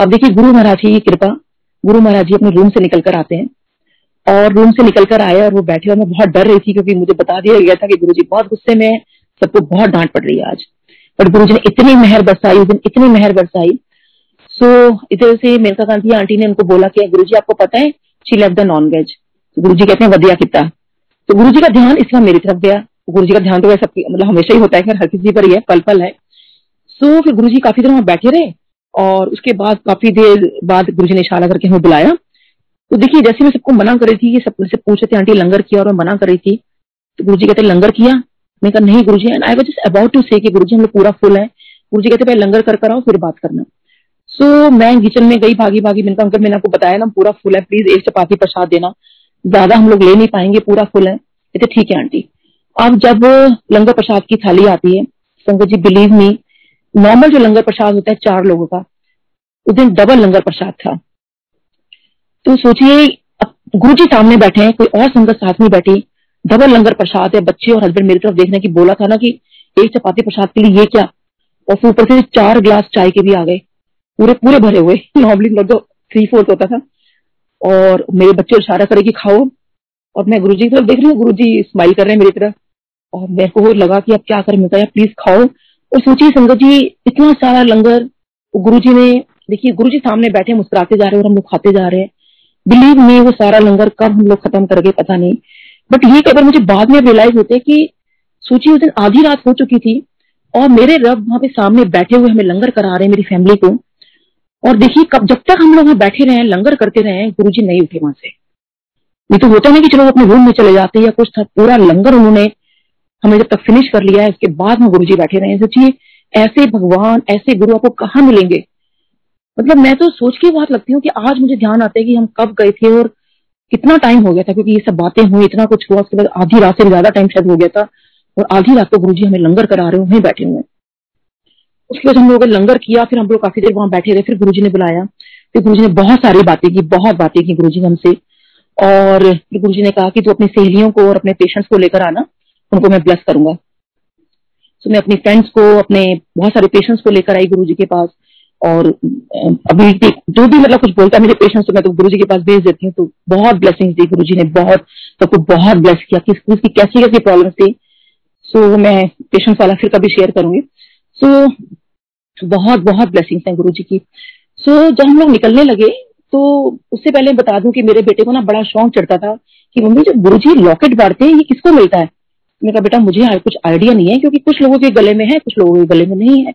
अब देखिए, गुरु महाराज की कृपा, गुरु महाराज जी अपने रूम से निकल कर आते हैं। और रूम से निकल कर आए और वो बैठे और मैं बहुत डर रही थी क्योंकि मुझे बता दिया गया था कि गुरु जी बहुत गुस्से में है, सबको बहुत डांट पड़ रही है आज। बट गुरु जी ने इतनी मेहर बरसाई, उस दिन इतनी मेहर बरसाई। सो इधर से मेनका गांधी आंटी ने उनको बोला कि, गुरु जी, आपको पता है शी लेव द नॉन वेज गुरु जी कहते हैं वदिया किता तो गुरु जी का ध्यान इस मेरी तरफ़ गया। गुरु जी का ध्यान तो वैसे मतलब हमेशा ही होता है हर किसी पर ही है पल पल है। सो फिर गुरु जी काफ़ी देर वहाँ बैठे रहे। और उसके बाद काफ़ी देर बाद गुरु जी ने इशारा करके हमें बुलाया। तो देखिए जैसे मैं सबको मना कर रही थी सबसे पूछ रहे थे आंटी लंगर किया? और मैं मना कर रही थी तो गुरु जी कहते लंगर किया? मैं कहा नहीं Guru ji I was just about to say Guru ji हम लोग पूरा फुल है। गुरु जी कहते लंगर कर कर आओ फिर बात करना। सो so, मैं किचन में गई भागी भागी मैंने कहा मैंने आपको बताया ना पूरा फुल है प्लीज़ एक चपाती प्रसाद देना। ज़्यादा हम लोग ले नहीं पाएँगे पूरा फुल है। कहते ठीक है आंटी। अब जब लंगर प्रसाद की थाली आती है संगत जी बिलीव मी नॉर्मल जो लंगर प्रसाद होता है चार लोगों का, उस दिन डबल लंगर प्रसाद था। तो सोचिए गुरु जी सामने बैठे हैं, कोई और संगत साथ में बैठी डबल लंगर प्रसाद है, बच्चे और हस्बैंड मेरी तरफ़ देखने की बोला था ना कि एक चपाती प्रसाद के लिए ये क्या? और फिर ऊपर से चार ग्लास चाय के भी आ गए। पूरे पूरे भरे हुए। नॉर्मली लगभग थ्री फोर्थ होता था। और मेरे बच्चे इशारा करे कि खाओ। और मैं गुरु जी की तरफ़ देख रही हूँ, गुरु जी स्माइल कर रहे हैं मेरी तरफ़। और मेरे को लगा कि अब क्या करें कहा प्लीज़ खाओ। और सोचिए संगत जी, इतना सारा लंगर गुरु जी ने, देखिए गुरु जी सामने बैठे, मुस्कुराते जा रहे हैं और हम लोग खाते जा रहे हैं। बिलीव मी वो सारा लंगर कब हम लोग खत्म कर गए पता नहीं। बट ये अगर मुझे बाद में रियलाइज़ होते कि, सोचिए, उस दिन आधी रात हो चुकी थी और मेरे रब वहाँ पे सामने बैठे हुए हमें लंगर करा रहे हैं मेरी फैमिली को। और देखिए, कब, जब तक हम लोग वहाँ बैठे रहे, लंगर करते रहे गुरु जी नहीं उठे वहाँ से। ये तो होता नहीं कि चलो अपने रूम में चले जाते या कुछ था, पूरा लंगर उन्होंने हमें जब तक फिनिश कर लिया है, उसके बाद में गुरु जी बैठे रहे सोचिए ऐसे भगवान, ऐसे गुरु आपको कहाँ मिलेंगे? मतलब मैं तो सोच के बात लगती हूँ कि आज मुझे ध्यान आता है कि हम कब गए थे और कितना टाइम हो गया था, क्योंकि ये सब बातें हुई, इतना कुछ हुआ, उसके बाद आधी रात से ज़्यादा टाइम शायद हो गया था और आधी रात को गुरु जी हमें लंगर करा रहे वहीं बैठे हुए उसके बाद हम लोगों ने लंगर किया, फिर हम लोग काफ़ी देर वहाँ बैठे रहे, फिर गुरु ने बुलाया, फिर गुरु ने बहुत सारी बातें की, बहुत बातें की गुरु हमसे। और गुरु जी ने कहा कि तू अपनी सहेलियों को और अपने पेशेंट्स को लेकर आना। उनको मैं ब्लेस करूँगा। तो मैं अपनी फ्रेंड्स को अपने बहुत सारे पेशेंट्स को लेकर आई गुरु जी के पास और अभी जो भी मतलब कुछ बोलता है मेरे पेशेंट्स तो मैं तो गुरु जी के पास भेज देती हूँ। तो बहुत ब्लेसिंग दी गुरु जी ने बहुत सबको तो बहुत ब्लेस किया किस किसकी कैसी कैसी प्रॉब्लम थी। सो so, मैं पेशेंट्स वाला फिर कभी शेयर करूँगी। सो so, बहुत बहुत ब्लेसिंग्स हैं गुरु जी की। सो so, जब हम लोग निकलने लगे तो उससे पहले बता दूँ कि मेरे बेटे को ना बड़ा शौक चढ़ता था कि मम्मी जब गुरु जी लॉकेट बांटते हैं ये किसको मिलता है? मैंने कहा, बेटा, मुझे कुछ आइडिया नहीं है, क्योंकि कुछ लोगों के गले में है, कुछ लोगों के गले में नहीं है।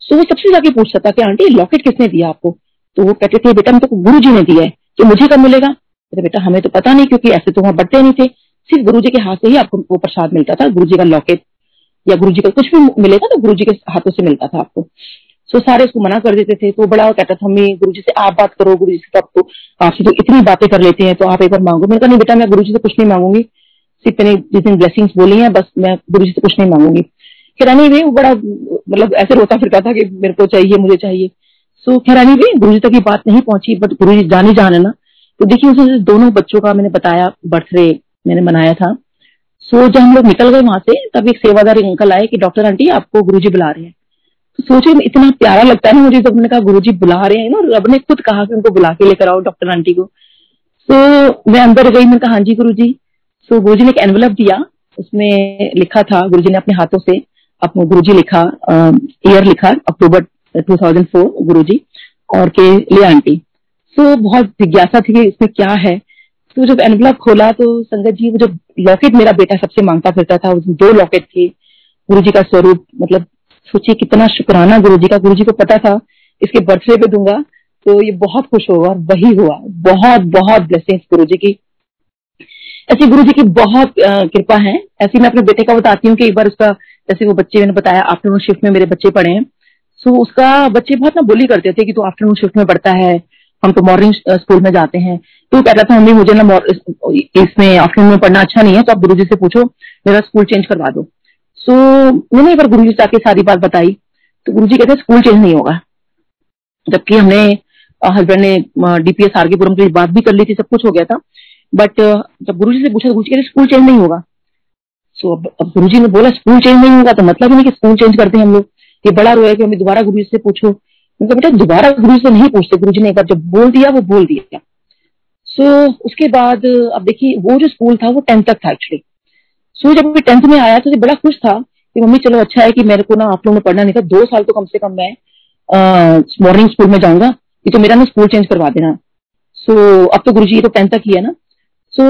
सो वो सबसे जाके पूछता था कि, आंटी लॉकेट किसने दिया आपको? तो वो कहते थे, बेटा तो गुरु जी ने दिया है कि मुझे कब मिलेगा? कहते, बेटा, हमें तो पता नहीं, क्योंकि ऐसे तो वहाँ बढ़ते नहीं थे। सिर्फ़ गुरु जी के हाथ से ही आपको वो प्रसाद मिलता था गुरु जी का लॉकेट या गुरु जी का कुछ भी मिलेगा तो गुरु जी के हाथों से मिलता था आपको। सो सारे उसको मना कर देते थे तो बड़ा कहता था, मम्मी गुरु जी से आप बात करो गुरु जी से तो आपको आपसे तो इतनी बातें कर लेते हैं तो आप एक बार मांगो। मैंने कहा, नहीं बेटा, मैं गुरु जी से कुछ नहीं मांगूँगी। सिर्फ़ मैंने ब्लेसिंग्स बोली है, बस मैं गुरु जी से कुछ नहीं मांगूँगी। खैरानी भी वो बड़ा मतलब ऐसे रोता फिरता था कि मेरे को चाहिए, मुझे चाहिए। सो खैरानी भी गुरु जी तक ये बात नहीं पहुँची बट गुरु जी जाने जाने ना तो देखिए उसे दोनों बच्चों का मैंने बताया बर्थडे मैंने मनाया था। सो जब हम लोग निकल गए वहाँ से, तब एक सेवादारी अंकल आए कि डॉक्टर आंटी आपको गुरु जी बुला रहे हैं। तो सोचे, इतना प्यारा लगता है ना मुझे जब मैंने कहा, गुरु जी बुला रहे हैं ना रब ने खुद कहा कि उनको बुला के लेकर आओ डॉक्टर आंटी को। तो मैं अंदर गई, मैंने कहा हाँ जी गुरु जी। सो गुरु जी ने एक एनवलप दिया। उसमें लिखा था गुरु जी ने अपने हाथों से अपने गुरु जी लिखा ईयर लिखा अक्टूबर 2004 गुरु जी और के लिए आंटी। सो so, बहुत जिज्ञासा थी कि इसमें क्या है। तो जब एनवलप खोला तो संगत जी वो जो लॉकेट मेरा बेटा सबसे माँगता फिरता था उसमें दो लॉकेट थे। गुरु जी का स्वरूप मतलब सोचिए कितना शुक्राना गुरु जी का। गुरु जी को पता था इसके बर्थडे पे दूँगा तो ये बहुत खुश होगा वही हुआ। बहुत बहुत ब्लेसिंग गुरु जी की। ऐसी गुरु जी की बहुत कृपा है। ऐसी मैं अपने बेटे का बताती हूँ कि एक बार उसका, जैसे वो बच्चे मैंने बताया आफ्टरनून शिफ्ट में मेरे बच्चे पढ़े हैं। सो उसका बच्चे बहुत ना बोली करते थे कि तू आफ्टरनून शिफ्ट में पढ़ता है, हम तो मॉर्निंग स्कूल में जाते हैं। तो कहता था, मम्मी, मुझे ना इसमें आफ्टरनून में पढ़ना अच्छा नहीं है तो आप गुरु जी से पूछो, मेरा स्कूल चेंज करवा दो। सो मैंने एक बार गुरु जी से आके सारी बात बताई। तो गुरु जी कहते स्कूल चेंज नहीं होगा। जबकि हमने हस्बैंड ने डीपीएस आर के पुरम की बात भी कर ली थी, सब कुछ हो गया था। बट जब गुरु जी से पूछा तो गुरु जी कहते स्कूल चेंज नहीं होगा. सो अब, अब गुरु जी ने बोला स्कूल चेंज नहीं होगा. तो मतलब नहीं कि स्कूल चेंज करते हैं हम लोग। ये बड़ा रोया कि हमें दोबारा गुरु जी से पूछो। मतलब बेटा दोबारा गुरु जी से नहीं पूछते गुरु जी ने एक बार। जब बोल दिया वो बोल दिया। सो so, उसके बाद अब देखिए वो जो स्कूल था वो टेंथ तक था एक्चुअली सो जब मैं टेंथ में आया तो बड़ा खुश था कि मम्मी चलो अच्छा है कि मेरे को ना आप लोगों ने पढ़ना नहीं था। दो साल तो कम से कम मैं मॉर्निंग स्कूल में जाऊँगा। ये तो मेरा ना स्कूल चेंज करवा देना। सो so, अब तो गुरु जी ये तो टेंथ तक ही है ना। So,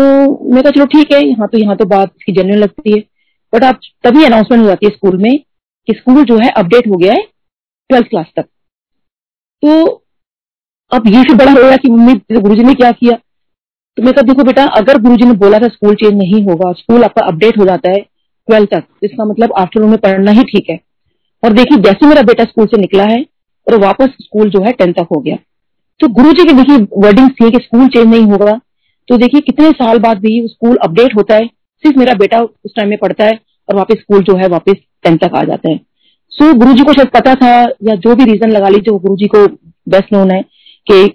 मैं कहा चलो ठीक है यहाँ तो यहाँ तो बात की जेन्यून लगती है। बट आप तभी अनाउंसमेंट हो जाती है स्कूल में कि स्कूल जो है अपडेट हो गया है ट्वेल्थ क्लास तक। तो अब ये फिर बड़ा रोया कि मम्मी गुरु जी ने क्या किया? तो मैं कहा देखो बेटा अगर गुरु जी ने बोला था स्कूल चेंज नहीं होगा स्कूल आपका अपडेट हो जाता है ट्वेल्थ तक इसका मतलब आफ्टरनून में पढ़ना ही ठीक है। और देखिए जैसे मेरा बेटा स्कूल से निकला है और वापस स्कूल जो है टेंथ तक हो गया। तो गुरु जी की देखिए वर्डिंग थी कि स्कूल चेंज नहीं होगा। तो देखिए कितने साल बाद भी स्कूल अपडेट होता है। सिर्फ़ मेरा बेटा उस टाइम में पढ़ता है और वापस स्कूल जो है, वापस टेंथ तक आ जाता है। सो गुरु जी को शायद पता था या जो भी रीजन लगा लीजिए गुरु जी को बेस्ट नोन है कि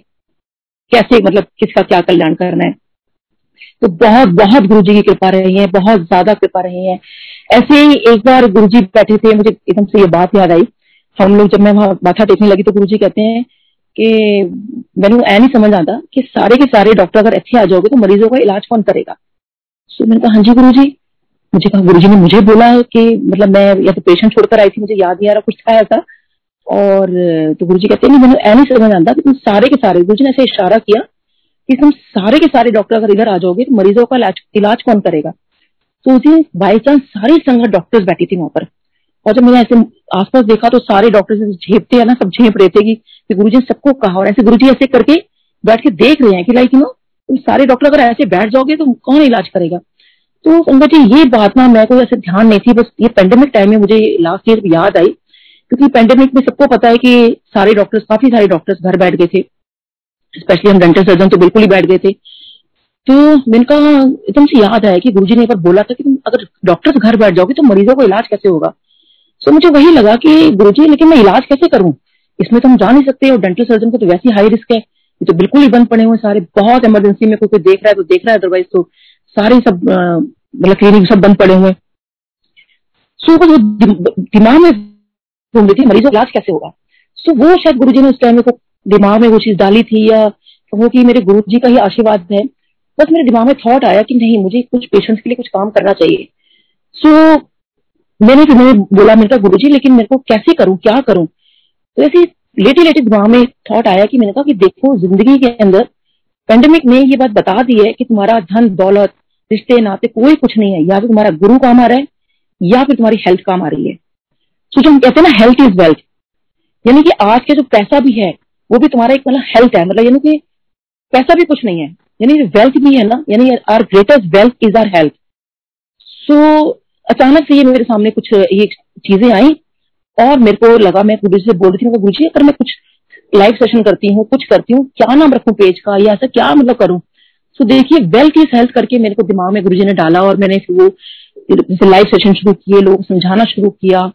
कैसे मतलब किसका क्या कल्याण करना है। तो बहुत बहुत गुरु जी की कृपा रही है, बहुत ज़्यादा कृपा रही है। ऐसे ही एक बार गुरु जी बैठे थे, मुझे एकदम से ये बात याद आई। हम लोग जब मैं वहाँ माथा टेकने लगी तो गुरु जी कहते हैं कि मैंने ऐ नहीं समझ आता कि सारे के सारे डॉक्टर अगर अच्छे आ जाओगे तो मरीजों का इलाज कौन करेगा? सो मैंने कहा हाँ जी गुरु जी मुझे कहा गुरु जी ने मुझे बोला कि मतलब मैं या तो पेशेंट छोड़कर आई थी, मुझे याद नहीं आ रहा, कुछ था ऐसा। और तो गुरु जी कहते नहीं, मैंने ऐ नहीं समझ आता कि तुम सारे के सारे गुरु जी ने ऐसे इशारा किया कि तुम सारे के सारे डॉक्टर अगर इधर आ जाओगे तो मरीजों का इलाज कौन करेगा? तो उसी बाई चांस सारी संगत डॉक्टर्स बैठी थी वहाँ पर। और जब मैंने ऐसे आसपास देखा तो सारे डॉक्टर झेपते हैं ना, सब झेप रहे थे कि गुरु जी सबको कहा और ऐसे गुरु जी ऐसे करके बैठ के देख रहे हैं कि लाइक यू नो सारे डॉक्टर अगर ऐसे बैठ जाओगे तो कौन इलाज करेगा? तो संगत जी, ये बात ना मैं कोई ऐसे ध्यान नहीं थी, बस ये पेंडेमिक टाइम में मुझे लास्ट ईयर याद आई, क्योंकि पेंडेमिक में सबको पता है कि सारे डॉक्टर्स काफ़ी सारे डॉक्टर्स घर बैठ गए थे। स्पेशली हम डेंटल सर्जन तो बिल्कुल ही बैठ गए थे। तो मैंने कहा, एकदम से याद आया कि गुरुजी ने एक बार बोला था कि तुम अगर डॉक्टर्स घर बैठ जाओगे तो मरीजों को इलाज कैसे होगा? तो मुझे वही लगा कि गुरुजी लेकिन मैं इलाज कैसे करूँ? इसमें तो हम जा नहीं सकते और डेंटल सर्जन को तो वैसे हाई रिस्क है। ये तो बिल्कुल ही बंद पड़े हुए सारे। बहुत इमरजेंसी में कोई देख रहा है तो देख रहा है अदरवाइज़ तो सारे सब मतलब क्लिनिक सब बंद पड़े हुए सो वो दिमाग में घूम रही थी मरीजों का इलाज कैसे होगा? सो वो शायद गुरु जी ने उस टाइम में दिमाग में वो चीज़ डाली थी या कहो कि मेरे गुरु जी का ही आशीर्वाद है। बस मेरे दिमाग में थॉट आया कि नहीं मुझे कुछ पेशेंट्स के लिए कुछ काम करना चाहिए। सो so, मैंने फिर मैंने बोला मेरे कहा गुरु जी लेकिन मेरे को कैसे करूँ? क्या करूँ? तो ऐसे लेटे लेटे दिमाग में थॉट आया कि मैंने कहा कि देखो, ज़िंदगी के अंदर पेंडेमिक ने ये बात बता दी है कि तुम्हारा धन, दौलत, रिश्ते, नाते, कोई कुछ नहीं है। या तो तुम्हारा गुरु काम आ रहा है, या फिर तुम्हारी हेल्थ काम आ रही है। सो जो हम कहते हैं ना हेल्थ इज़ वेल्थ यानी कि आज के जो पैसा भी है, वो भी तुम्हारा एक मतलब हेल्थ है। मतलब यानी कि पैसा भी कुछ नहीं है। यानी वेल्थ भी है ना, यानी our greatest wealth is our health so अचानक से ये मेरे सामने कुछ, ये चीज़ें आई और मेरे को लगा, मैं गुरु से बोल रही थी गुरु जी, अगर मैं कुछ लाइव सेशन करती हूँ, कुछ करती हूँ, क्या नाम रखू पेज का? या ऐसा क्या मतलब करूँ? सो देखिए वेल्थ इज़ हेल्थ करके मेरे को दिमाग में गुरु ने डाला और मैंने वो, जैसे लाइव सेशन शुरू किए, लोग समझाना शुरू किया,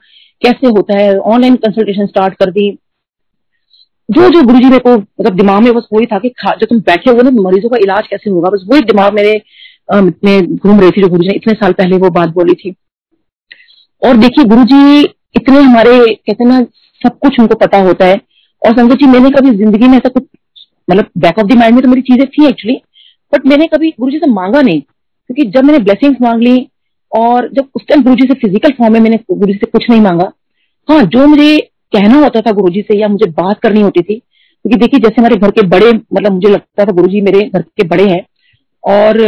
कैसे होता है ऑनलाइन कंसल्टेशन स्टार्ट कर दी। जो जो गुरु जी मेरे को मतलब दिमाग में बस वही था कि जो तुम बैठे हो ना मरीजों का इलाज कैसे होगा? बस वही दिमाग मेरे में घूम रही थी जो गुरु जी ने इतने साल पहले वो बात बोली थी। और देखिए गुरु जी इतने हमारे, कहते ना, सब कुछ उनको पता होता है। और संगत जी, मैंने कभी ज़िंदगी में ऐसा कुछ मतलब बैक ऑफ़ द माइंड में तो मेरी चीज़ें थी एक्चुअली बट मैंने कभी गुरु जी से मांगा नहीं। क्योंकि जब मैंने ब्लेसिंग्स मांग ली, और जब उस टाइम गुरु जी से फ़िज़िकल फॉर्म में मैंने गुरु जी से कुछ नहीं मांगा हाँ जो मुझे कहना होता था गुरु जी से या मुझे बात करनी होती थी, क्योंकि देखिए, जैसे हमारे घर के बड़े मतलब मुझे लगता था गुरु जी मेरे घर के बड़े हैं, और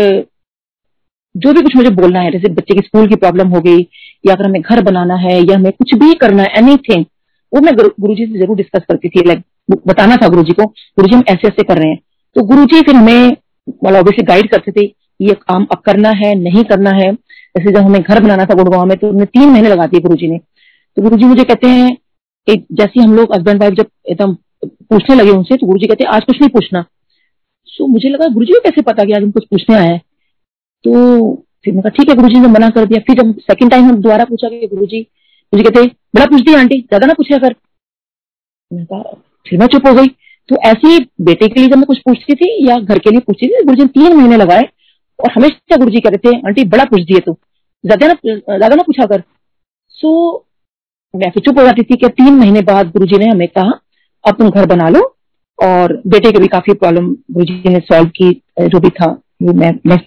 जो भी कुछ मुझे बोलना है, जैसे बच्चे की स्कूल की प्रॉब्लम हो गई, या अगर हमें घर बनाना है, या हमें कुछ भी करना है एनीथिंग वो मैं गुरु जी से ज़रूर डिस्कस करती थी लाइक बताना था गुरु जी को गुरु जी हम ऐसे ऐसे कर रहे हैं। तो गुरु जी फिर हमें ऑब्वियसली गाइड करते थे ये काम अब करना है, नहीं करना है। जैसे जब हमें घर बनाना था गुड़गांव में तो उन्हें तीन महीने लगा दिए गुरु जी ने। तो गुरु जी मुझे कहते हैं, एक, जैसे हम लोग हस्बैंड वाइफ जब एकदम पूछने लगे उनसे तो गुरु जी कहते आज कुछ नहीं पूछना। सो मुझे लगा गुरु जी कैसे पता कि आज हम कुछ पूछने आए हैं? तो फिर मैं ठीक है गुरु ने मना कर दिया। फिर जब सेकंड टाइम हम दोबारा पूछा कि गुरु जी मुझे कहते, बड़ा पूछ दिया आंटी, ज़्यादा ना पूछा कर। फिर मैं चुप हो गई। तो ऐसे ही बेटे के लिए जब मैं कुछ पूछती थी या घर के लिए पूछती थी गुरु जी तीन महीने लगाए और हमेशा गुरु जी कहते थे, आंटी, बड़ा पूछ दिए तू, ज़्यादा ना ज़्यादा ना पूछा कर। सो मैं फिर चुप हो जाती थी कि तीन महीने बाद गुरु जी ने हमें कहा, अब तुम घर बना लो। और बेटे के भी काफ़ी प्रॉब्लम गुरु जी ने सॉल्व की, जो भी था। मैं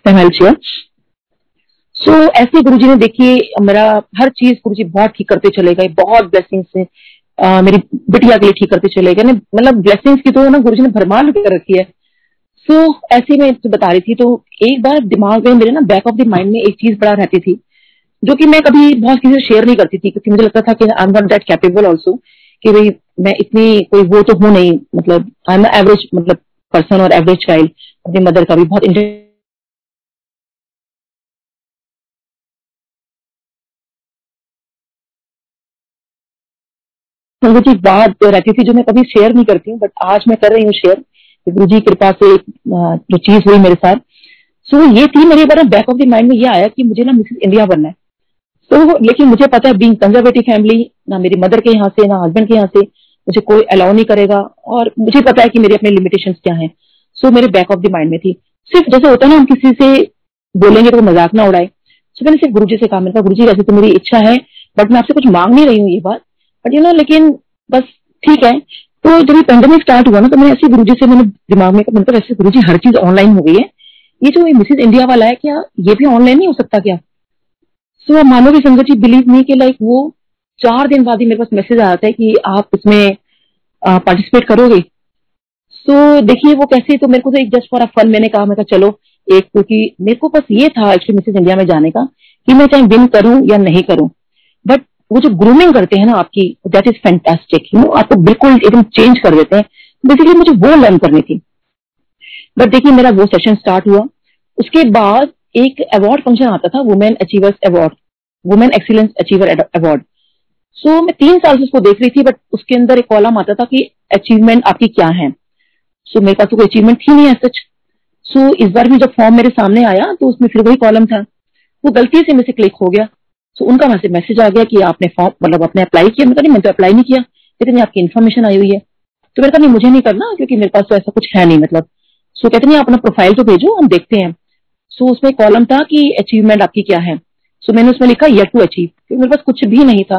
सो ऐसे गुरु जी ने देखिए मेरा हर चीज़ गुरु जी बहुत ठीक करते चले गए बहुत ब्लेसिंग से आ, मेरी बिटिया के लिए ठीक करते चले गए। मतलब ब्लेसिंग्स की तो ना गुरु जी ने भरमार कर रखी है। सो so, ऐसे में बता रही थी तो एक बार दिमाग में मेरे ना बैक ऑफ़ द माइंड में एक चीज़ बड़ा रहती थी जो कि मैं कभी बहुत किसी से शेयर नहीं करती थी क्योंकि मुझे लगता था कि I am not that capable also कि भाई मैं इतनी कोई वो तो हूँ नहीं मतलब आई एम एवरेज मतलब पर्सन और एवरेज चाइल्ड अपनी मदर का भी बहुत गुरु जी बात रहती थी जो मैं कभी शेयर नहीं करती हूँ बट आज मैं कर रही हूँ शेयर गुरु जी कृपा से जो चीज़ हुई मेरे साथ। सो ये थी मेरे बारे बैक ऑफ़ द माइंड में ये आया कि मुझे ना मिसेस इंडिया बनना है। तो so, लेकिन मुझे पता है बीइंग कंजर्वेटिव फैमिली ना मेरी मदर के यहाँ से ना हस्बैंड के यहाँ से मुझे कोई अलाउ नहीं करेगा। और मुझे पता है कि मेरे अपने लिमिटेशन क्या है। सो so, मेरे बैक ऑफ़ द माइंड में थी। सिर्फ़ जैसे होता है ना हम किसी से बोलेंगे तो मज़ाक ना उड़ाए। सो so, मैंने सिर्फ़ गुरु जी से कहा मैंने कहा गुरु जी वैसे तो मेरी इच्छा है बट मैं आपसे कुछ मांग नहीं रही हूँ ये बात। बट यू नो लेकिन बस ठीक है। तो जब ये पेंडेमिक स्टार्ट हुआ ना तो मैंने ऐसे गुरु जी से मैंने दिमाग में मैंने कहा ऐसे गुरु जी हर चीज़ ऑनलाइन हो गई है। ये जो मिसिज इंडिया वाला है क्या ये भी ऑनलाइन नहीं हो सकता क्या? सो so, मानोगी संगत जी बिलीव नहीं कि लाइक वो चार दिन बाद ही मेरे पास मैसेज आता है कि आप इसमें पार्टिसिपेट करोगे। So, देखिए वो कैसे तो मेरे को तो एक जस्ट फॉर अ फन मैंने कहा मैं चलो एक क्योंकि मेरे को बस ये था एक्चुअली मिसेज इंडिया में जाने का कि मैं चाहे विन करूँ या नहीं करूँ। बट वो जो ग्रूमिंग करते हैं ना आपकी that is fantastic you know आपको बिल्कुल एकदम चेंज कर देते हैं। बेसिकली मुझे वो लर्न करनी थी। बट देखिए मेरा वो सेशन स्टार्ट हुआ। उसके बाद एक अवार्ड फ़ंक्शन आता था women achievers award women excellence achiever award so मैं तीन साल से उसको देख रही थी बट उसके अंदर एक कॉलम आता था कि अचीवमेंट आपकी क्या है। सो मेरे पास तो कोई अचीवमेंट थी नहीं है सच सो इस बार भी जब फॉर्म मेरे सामने आया तो उसमें फिर वही कॉलम था. वो गलती से मेरे से क्लिक हो गया. सो उनका मैसेज मैसेज आ गया कि आपने फॉर्म मतलब आपने अप्लाई किया. नहीं मैंने तो अप्लाई नहीं किया. लेकिन आपकी इन्फॉर्मेशन आई हुई है. तो मेरे कहा नहीं मुझे नहीं करना क्योंकि मेरे पास तो ऐसा कुछ है नहीं मतलब. सो so, कहते नहीं अपना प्रोफ़ाइल तो भेजो हम देखते हैं. सो so, उसमें कॉलम था कि अचीवमेंट आपकी क्या है. सो so, मैंने उसमें लिखा येट टू अचीव क्योंकि मेरे पास कुछ भी नहीं था.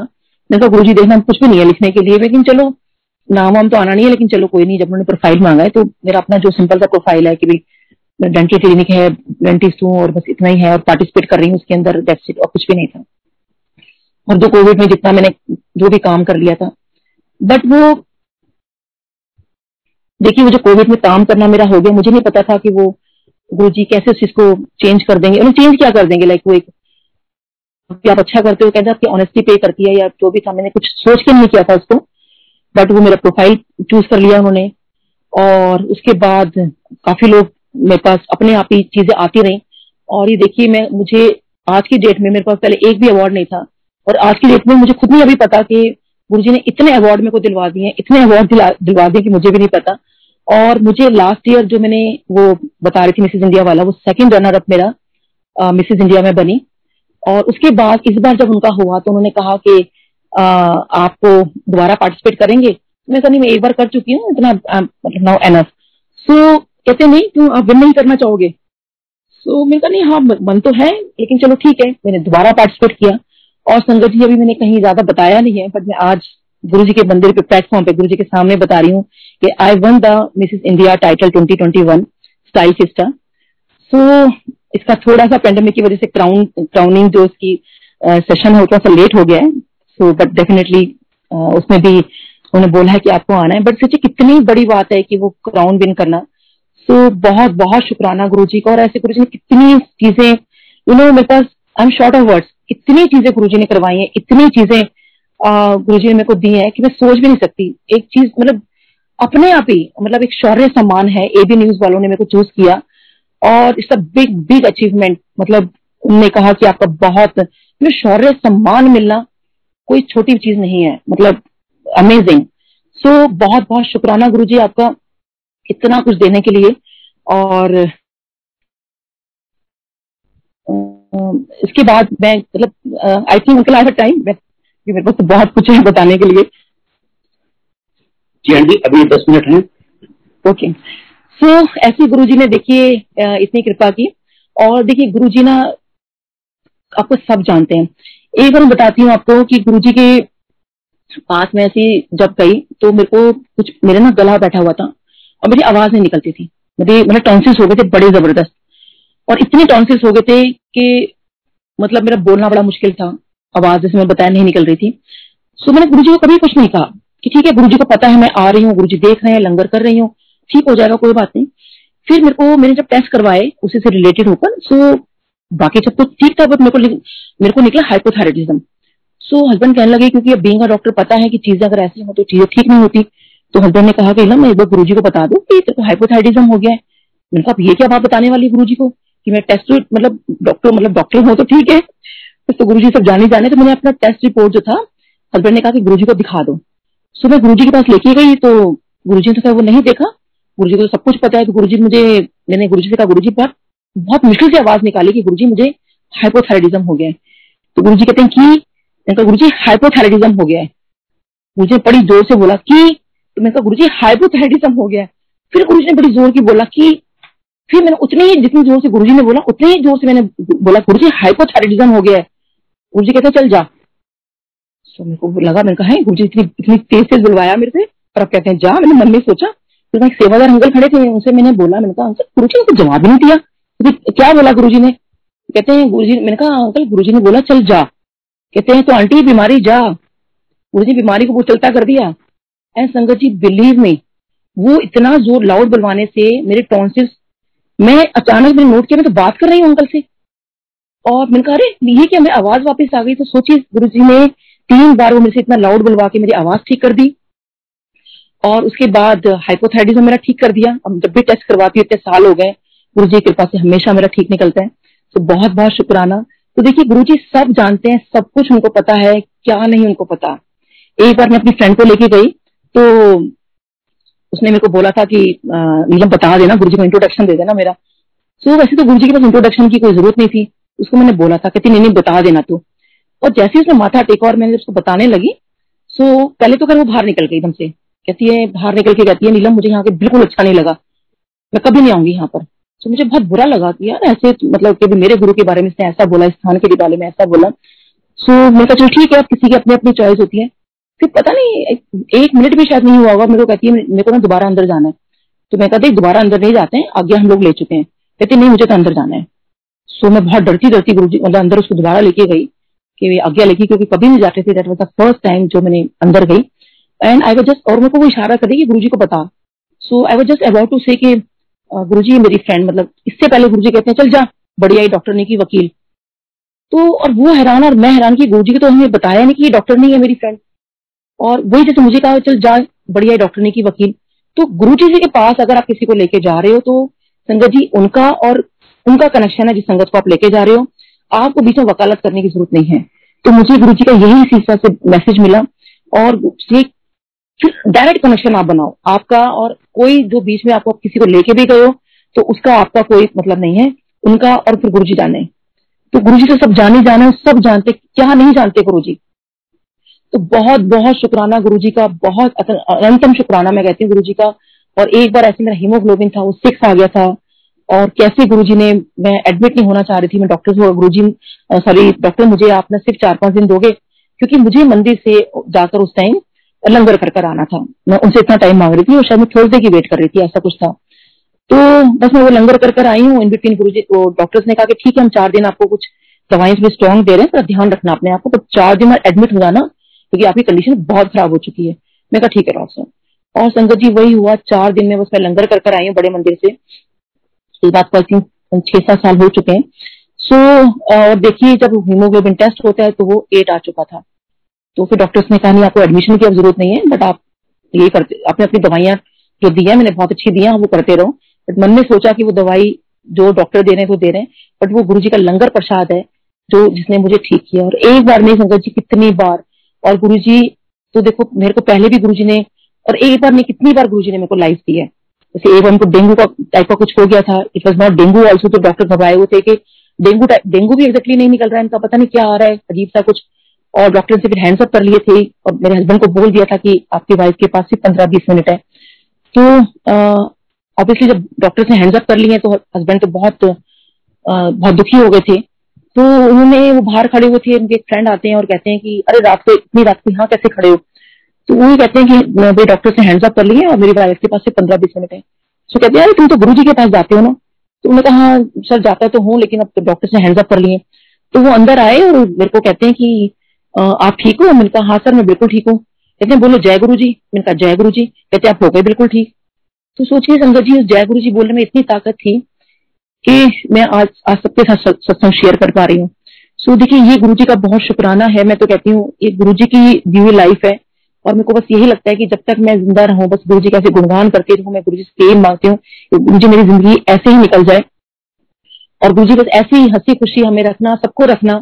मैंने कहा गुरु जी देखना कुछ भी नहीं है लिखने के लिए. लेकिन चलो नाम वाम तो आना नहीं है, लेकिन चलो कोई नहीं, जब उन्होंने प्रोफ़ाइल मांगा है तो मेरा अपना जो सिंपल सा प्रोफ़ाइल है कि भाई डेंटल क्लिनिक है डेंटिस्ट हूँ और बस इतना ही है और पार्टिसिपेट कर रही हूँ उसके अंदर डेफिसिट और कुछ भी नहीं था। और जो कोविड में जितना मैंने जो भी काम कर लिया था। बट वो, देखिए, वो जो कोविड में काम करना मेरा हो गया, मुझे नहीं पता था कि वो गुरु जी कैसे उस चीज़ को चेंज कर देंगे। उन्हें चेंज क्या कर देंगे? लाइक वो एक, आप अच्छा करते हो, कहते आपकी ऑनेस्टी पे करती है या जो भी था, मैंने कुछ सोच के नहीं किया था उसको। बट वो मेरा प्रोफ़ाइल चूज़ कर लिया उन्होंने। और उसके बाद काफ़ी लोग मेरे पास अपने आप ही चीज़ें आती रही। और ये देखिए, मैं, मुझे आज की डेट में मेरे पास पहले एक भी अवार्ड नहीं था। और आज की डेट में मुझे खुद नहीं अभी पता कि गुरु जी ने इतने अवार्ड मेरे को दिलवा दिए इतने अवार्ड दिलवा दिए कि मुझे भी नहीं पता। और मुझे लास्ट ईयर जो मैंने वो बता रही थी मिसेज इंडिया वाला, वो सेकंड रनर अप मेरा मिसेज इंडिया में बनी। और उसके बाद इस बार जब उनका हुआ तो उन्होंने कहा कि आपको दोबारा पार्टिसिपेट करेंगे। मैं कहा नहीं मैं एक बार कर चुकी हूँ इतना नाउ एनफ सो कहते नहीं क्यों आप विन नहीं करना चाहोगे? सो so, मैंने कहा नहीं हाँ मन तो है लेकिन चलो ठीक है मैंने दोबारा पार्टिसिपेट किया। और संगत जी अभी मैंने कहीं ज़्यादा बताया नहीं है बट मैं आज गुरु जी के मंदिर पे प्लेटफॉर्म पे गुरु जी के सामने बता रही हूँ कि I won the Mrs India title 2021 style sister so इसका थोड़ा सा पेंडेमिक की वजह से क्राउन क्राउनिंग जो उसकी सेशन है सा लेट हो गया है। सो बट डेफिनेटली उसमें भी उन्होंने बोला है कि आपको आना है। बट सोचिए कितनी बड़ी बात है कि वो क्राउन विन करना। सो so, बहुत बहुत शुक्राना गुरु जी का। और ऐसे गुरु जी ने कितनी चीज़ें यू नो मेरे पास I am short of words इतनी चीज़ें गुरु जी ने करवाई हैं। इतनी चीज़ें गुरु जी ने मेरे को दी है कि मैं सोच भी नहीं सकती। एक चीज़ मतलब अपने आप ही मतलब एक शौर्य सम्मान है। एबी न्यूज़ वालों ने मेरे को चूज़ किया। और it's a big big achievement मतलब उनने कहा कि आपका बहुत शौर्य सम्मान मिलना। कोई छोटी चीज़ नहीं है मतलब अमेजिंग सो so, बहुत बहुत शुक्राना गुरु जी आपका इतना कुछ देने के लिए। और इसके बाद मैं मतलब I think uncle I time मेरे पास तो बहुत कुछ है बताने के लिए। जी हाँ जी अभी दस मिनट है। ओके सो ऐसे गुरु जी ने देखिए इतनी कृपा की। और देखिए गुरु जी ना आपको सब जानते हैं। एक बार बताती हूँ आपको कि गुरु जी के पास में ऐसी जब गई तो मेरे को कुछ, मेरे ना गला बैठा हुआ था और मेरी आवाज़ नहीं निकलती थी। मेरे मतलब टॉन्सिस हो गए थे बड़े ज़बरदस्त। और इतने टॉन्सिस हो गए थे कि मतलब मेरा बोलना बड़ा मुश्किल था। आवाज़ जैसे मैं बताया नहीं निकल रही थी। सो मैंने गुरु को कभी कुछ नहीं कहा कि ठीक है गुरु को पता है मैं आ रही हूँ गुरु देख रहे हैं, लंगर कर रही हूँ। ठीक हो जाएगा, कोई बात नहीं। फिर मेरे को, मैंने जब टेस्ट करवाए, उसी से रिलेटेड होकर सो बाकी सब कुछ ठीक था बट मेरे को मेरे को निकला हाइपोथायरिटिज्म सो हस्बैंड कहने लगे, क्योंकि अब बींग डॉक्टर पता है कि चीज़ें अगर ऐसी हो तो चीज़ें ठीक नहीं होती. तो हस्बैंड ने कहा, कि ना, मैं एक बार गुरु को बता दू कि तो हाइपोथायरिज्म हो गया है. मैंने कहा ये क्या बात बताने वाली गुरु को? कि मैं टेस्ट मतलब डॉक्टर मतलब डॉक्टर हूँ तो ठीक है। तो गुरु जी सब जाने जाने तो मैंने अपना टेस्ट रिपोर्ट जो था हस्बैंड ने कहा कि गुरु को दिखा दो। सो मैं गुरु के पास लेके गई तो गुरु ने वो नहीं देखा। गुरु को तो सब कुछ पता है तो गुरु मुझे, मैंने गुरु से कहा गुरु जी बहुत मुश्किल से आवाज़ निकाली कि गुरु जी मुझे हाइपोथायरिज्म हो गया है। तो गुरु जी कहते हैं कि, मैंने गुरु जी हाइपोथायरिज्म हो गया है। गुरु जी बड़ी ज़ोर से बोला कि तो मैंने कहा गुरु जी हाइपोथायरिज्म हो गया फिर गुरु ने बड़ी ज़ोर की बोला कि, फिर मैंने उतने ही, जितनी ज़ोर से गुरु ने बोला, उतने ही ज़ोर से मैंने बोला गुरु जी हाइपोथायरिज्म हो गया है। गुरु जी कहते चल जा। तो मेरे को लगा, मैंने कहा गुरु जी इतनी इतनी तेज से बुलवाया मेरे से और अब कहते हैं, जा। मैंने मन में सोचा फिर मैं सेवादार अंकल खड़े थे, उनसे मैंने बोला, मैंने कहा गुरु जी ने जवाब ही नहीं दिया। क्या बोला गुरु ने? कहते हैं गुरु जी मैंने कहा, अंकल गुरु ने बोला, चल जा। कहते हैं तो आंटी बीमारी, जा। गुरु जी बीमारी को वो चलता कर दिया। एंड संगत जी, बिलीव में, वो इतना ज़ोर लाउड बुलवाने से मेरे टॉन्सिस मैं अचानक मैंने नोट किया मैं तो बात कर रही हूँ अंकल से। और मैंने कहा, अरे ये क्या मैं आवाज़ वापस आ गई? तो सोचिए गुरु जी ने तीन बार वो मेरे से इतना लाउड बुलवा के मेरी आवाज़ ठीक कर दी। और उसके बाद हाइपोथाइडिज्म मेरा ठीक कर दिया। अब जब भी टेस्ट करवाती हूँ, इतने साल हो गए। गुरु जी की कृपा से हमेशा मेरा ठीक निकलता है। तो बहुत बहुत शुक्राना। तो देखिए, गुरु जी सब जानते हैं, सब कुछ उनको पता है, क्या नहीं उनको पता। एक बार मैं अपनी फ्रेंड को लेके गई तो उसने मेरे को बोला था कि नीलम बता देना, गुरु जी को इंट्रोडक्शन दे देना मेरा। सो वैसे तो गुरु जी के पास इंट्रोडक्शन की कोई ज़रूरत नहीं थी। उसको मैंने बोला था, कहती नहीं नहीं बता देना तू। और जैसे उसने माथा टेका और मैंने उसको बताने लगी सो पहले तो कर वो बाहर निकल गई एकदम से। कहती है, बाहर निकल के कहती है, नीलम, मुझे यहाँ के बिल्कुल अच्छा नहीं लगा। मैं कभी नहीं आऊँगी यहाँ पर। तो मुझे बहुत बुरा लगा कि यार ऐसे मतलब कि मेरे गुरु के बारे में इसने ऐसा बोला स्थान के बारे में ऐसा बोला। सो मैं कहा, चलो ठीक है किसी की अपनी अपनी चॉइस होती है। फिर पता नहीं, एक मिनट भी शायद नहीं हुआ होगा, मेरे को कहती है, मेरे को ना दोबारा अंदर जाना है। तो मैं कहती दोबारा अंदर नहीं जाते हैं, आगे हम लोग ले चुके हैं। कहते नहीं, मुझे तो अंदर जाना है। सो मैं बहुत डरती डरती गुरु जी मतलब अंदर उसको दोबारा लेके गई कि आज्ञा लेके, क्योंकि कभी नहीं जाते थे। That was the first time जो मैंने अंदर गई। एंड आई वाज जस्ट और मेरे को वो इशारा करे कि गुरु जी को बता। So I was just about to say Guru ji मेरी फ्रेंड मतलब इससे पहले गुरु जी कहते हैं, चल जा, बढ़िया ही डॉक्टर ने की वकील। तो और वो हैरान और मैं हैरान की गुरु जी को तो हमें बताया नहीं कि ये डॉक्टर नहीं है मेरी फ्रेंड और वही जैसे मुझे कहा, चल जा, बढ़िया डॉक्टर ने की वकील। तो गुरु जी के पास अगर आप किसी को लेके जा रहे हो तो संगत जी, उनका और उनका कनेक्शन है जिस संगत को आप लेके जा रहे हो, आपको बीच में वकालत करने की ज़रूरत नहीं है। तो मुझे गुरु जी का यही सीसा से मैसेज मिला, और डायरेक्ट कनेक्शन आप बनाओ, आपका और कोई जो बीच में आपको किसी को लेके भी गए हो तो उसका आपका कोई मतलब नहीं है। उनका और फिर गुरु जी जाने। तो गुरु जी तो सब जाने जाने सब जानते, क्या नहीं जानते गुरु जी तो बहुत बहुत शुक्राना गुरु जी का, बहुत अनंतम शुक्राना मैं कहती हूँ गुरु जी का। और एक बार ऐसे मेरा हीमोग्लोबिन था, वो सिक्स आ गया था। और कैसे गुरु जी ने, मैं एडमिट नहीं होना चाह रही थी, मैं डॉक्टर से गुरु जी सॉरी डॉक्टर मुझे आप ना सिर्फ़ चार पाँच दिन दोगे, क्योंकि मुझे मंदिर से जाकर उस टाइम लंगर कर कर आना था। मैं उनसे इतना टाइम मांग रही थी और शायद मैं देर की वेट कर रही थी, ऐसा कुछ था। तो बस मैं वो लंगर कर कर आई हूँ इन बिटवीन गुरु जी को डॉक्टर्स ने कहा कि ठीक है, हम चार दिन आपको कुछ दवाई थोड़ी स्ट्रॉन्ग दे रहे हैं, पर ध्यान रखना अपने आपको तो चार दिन में एडमिट हो जाना क्योंकि आपकी कंडीशन बहुत खराब हो चुकी है। मैं कहा, ठीक है डॉक्टर और संगत जी, वही हुआ, चार दिन में बस मैं लंगर कर कर आई हूँ, बड़े मंदिर से। इस बात को छह सात साल हो चुके हैं। सो और देखिए, जब हीमोग्लोबिन टेस्ट होता है तो वो एट आ चुका था। तो फिर डॉक्टर्स ने कहा, नहीं, आपको एडमिशन की अब ज़रूरत नहीं है बट आप ये करते, आपने अपनी दवाइयाँ जो दी है, मैंने बहुत अच्छी दी है वो करते रहो. बट मन में सोचा कि वो दवाई जो डॉक्टर दे रहे हैं, वो दे रहे हैं बट वो गुरु जी का लंगर प्रसाद है, जो जिसने मुझे ठीक किया। और एक बार नहीं संगत जी कितनी बार। और गुरु जी तो देखो, मेरे को पहले भी गुरु जी ने, और एक बार नहीं, कितनी बार गुरु जी ने मेरे को लाइफ दी है। जैसे एक उनको डेंगू का टाइप का कुछ हो गया था it was not dengue also तो डॉक्टर घबराए हुए थे कि डेंगू डेंगू भी एक्जेक्टली नहीं निकल रहा है, इनका पता नहीं क्या आ रहा है, अजीब सा कुछ। और डॉक्टर से फिर हैंड्स अप कर लिए थे और मेरे हस्बैंड को बोल दिया था कि आपकी वाइफ के पास सिर्फ़ पंद्रह बीस मिनट है। तो ऑब्वियसली जब डॉक्टर से हैंड्स अप कर लिए तो हस्बैंड तो बहुत आ, बहुत दुखी हो गए थे। तो उन्होंने वो बाहर खड़े हुए थे उनके एक फ्रेंड आते हैं और कहते हैं कि अरे रात को इतनी रात को यहाँ कैसे खड़े हो? तो वो कहते हैं कि भाई डॉक्टर से हैंड्स अप कर लिए और मेरी वाइफ के पास से पंद्रह बीस मिनट है। तो कहते हैं अरे तुम तो गुरु जी के पास जाते हो ना? तो उन्होंने कहा सर जाता तो हूँ लेकिन अब डॉक्टर से हैंड्स अप कर लिए। तो वो अंदर आए और मेरे को कहते हैं कि आप ठीक हो? मैंने कहा हाँ सर, मैं बिल्कुल ठीक हूँ। कहते हैं, बोलो, जय गुरु जी मैंने कहा जय गुरु जी कहते आप हो गए बिल्कुल ठीक। तो सोचिए, संगत जी जय गुरु जी बोलने में इतनी ताकत थी कि मैं आज आज सबके साथ सत्संग शेयर कर पा रही हूँ। सो देखिए, ये गुरु जी का बहुत शुक्राना है। मैं तो कहती हूँ, ये गुरु जी की दी हुई लाइफ है और मेरे को बस यही लगता है कि जब तक मैं ज़िंदा रहूँ, बस गुरु जी का गुणगान करके रहूँ मैं गुरु जी से मांगती हूँ गुरु जी मेरी ज़िंदगी ऐसे ही निकल जाए। और गुरु जी बस ऐसी ही हँसी खुशी हमें रखना, सबको रखना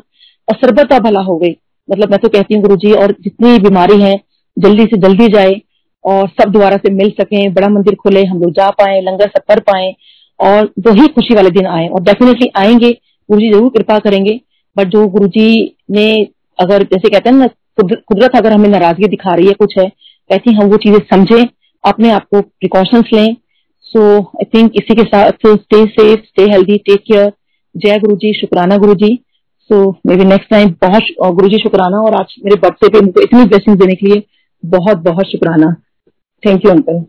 और सरबत भला हो गई। मतलब मैं तो कहती हूँ गुरु जी और जितनी बीमारी है, जल्दी से जल्दी जाए और सब दोबारा से मिल सके, बड़ा मंदिर खुले, हम लोग जा पाए, लंगर सब कर पाए, और वही खुशी वाले दिन आए। और डेफिनेटली आएँगे गुरु जी ज़रूर कृपा करेंगे बट जो गुरु जी ने अगर जैसे कहते हैं ना कुदरत अगर हमें नाराज़गी दिखा रही है, कुछ है ऐसी हम वो चीज़ें समझे, अपने आप को प्रिकॉशंस लें। सो आई थिंक इसी के साथ stay safe stay healthy take care जय गुरु जी शुक्राना Guru ji so maybe next time बहुत गुरु जी शुक्राना और आज मेरे बर्थडे पे मुझे इतनी ब्लेसिंग देने के लिए बहुत बहुत शुक्राना। Thank you uncle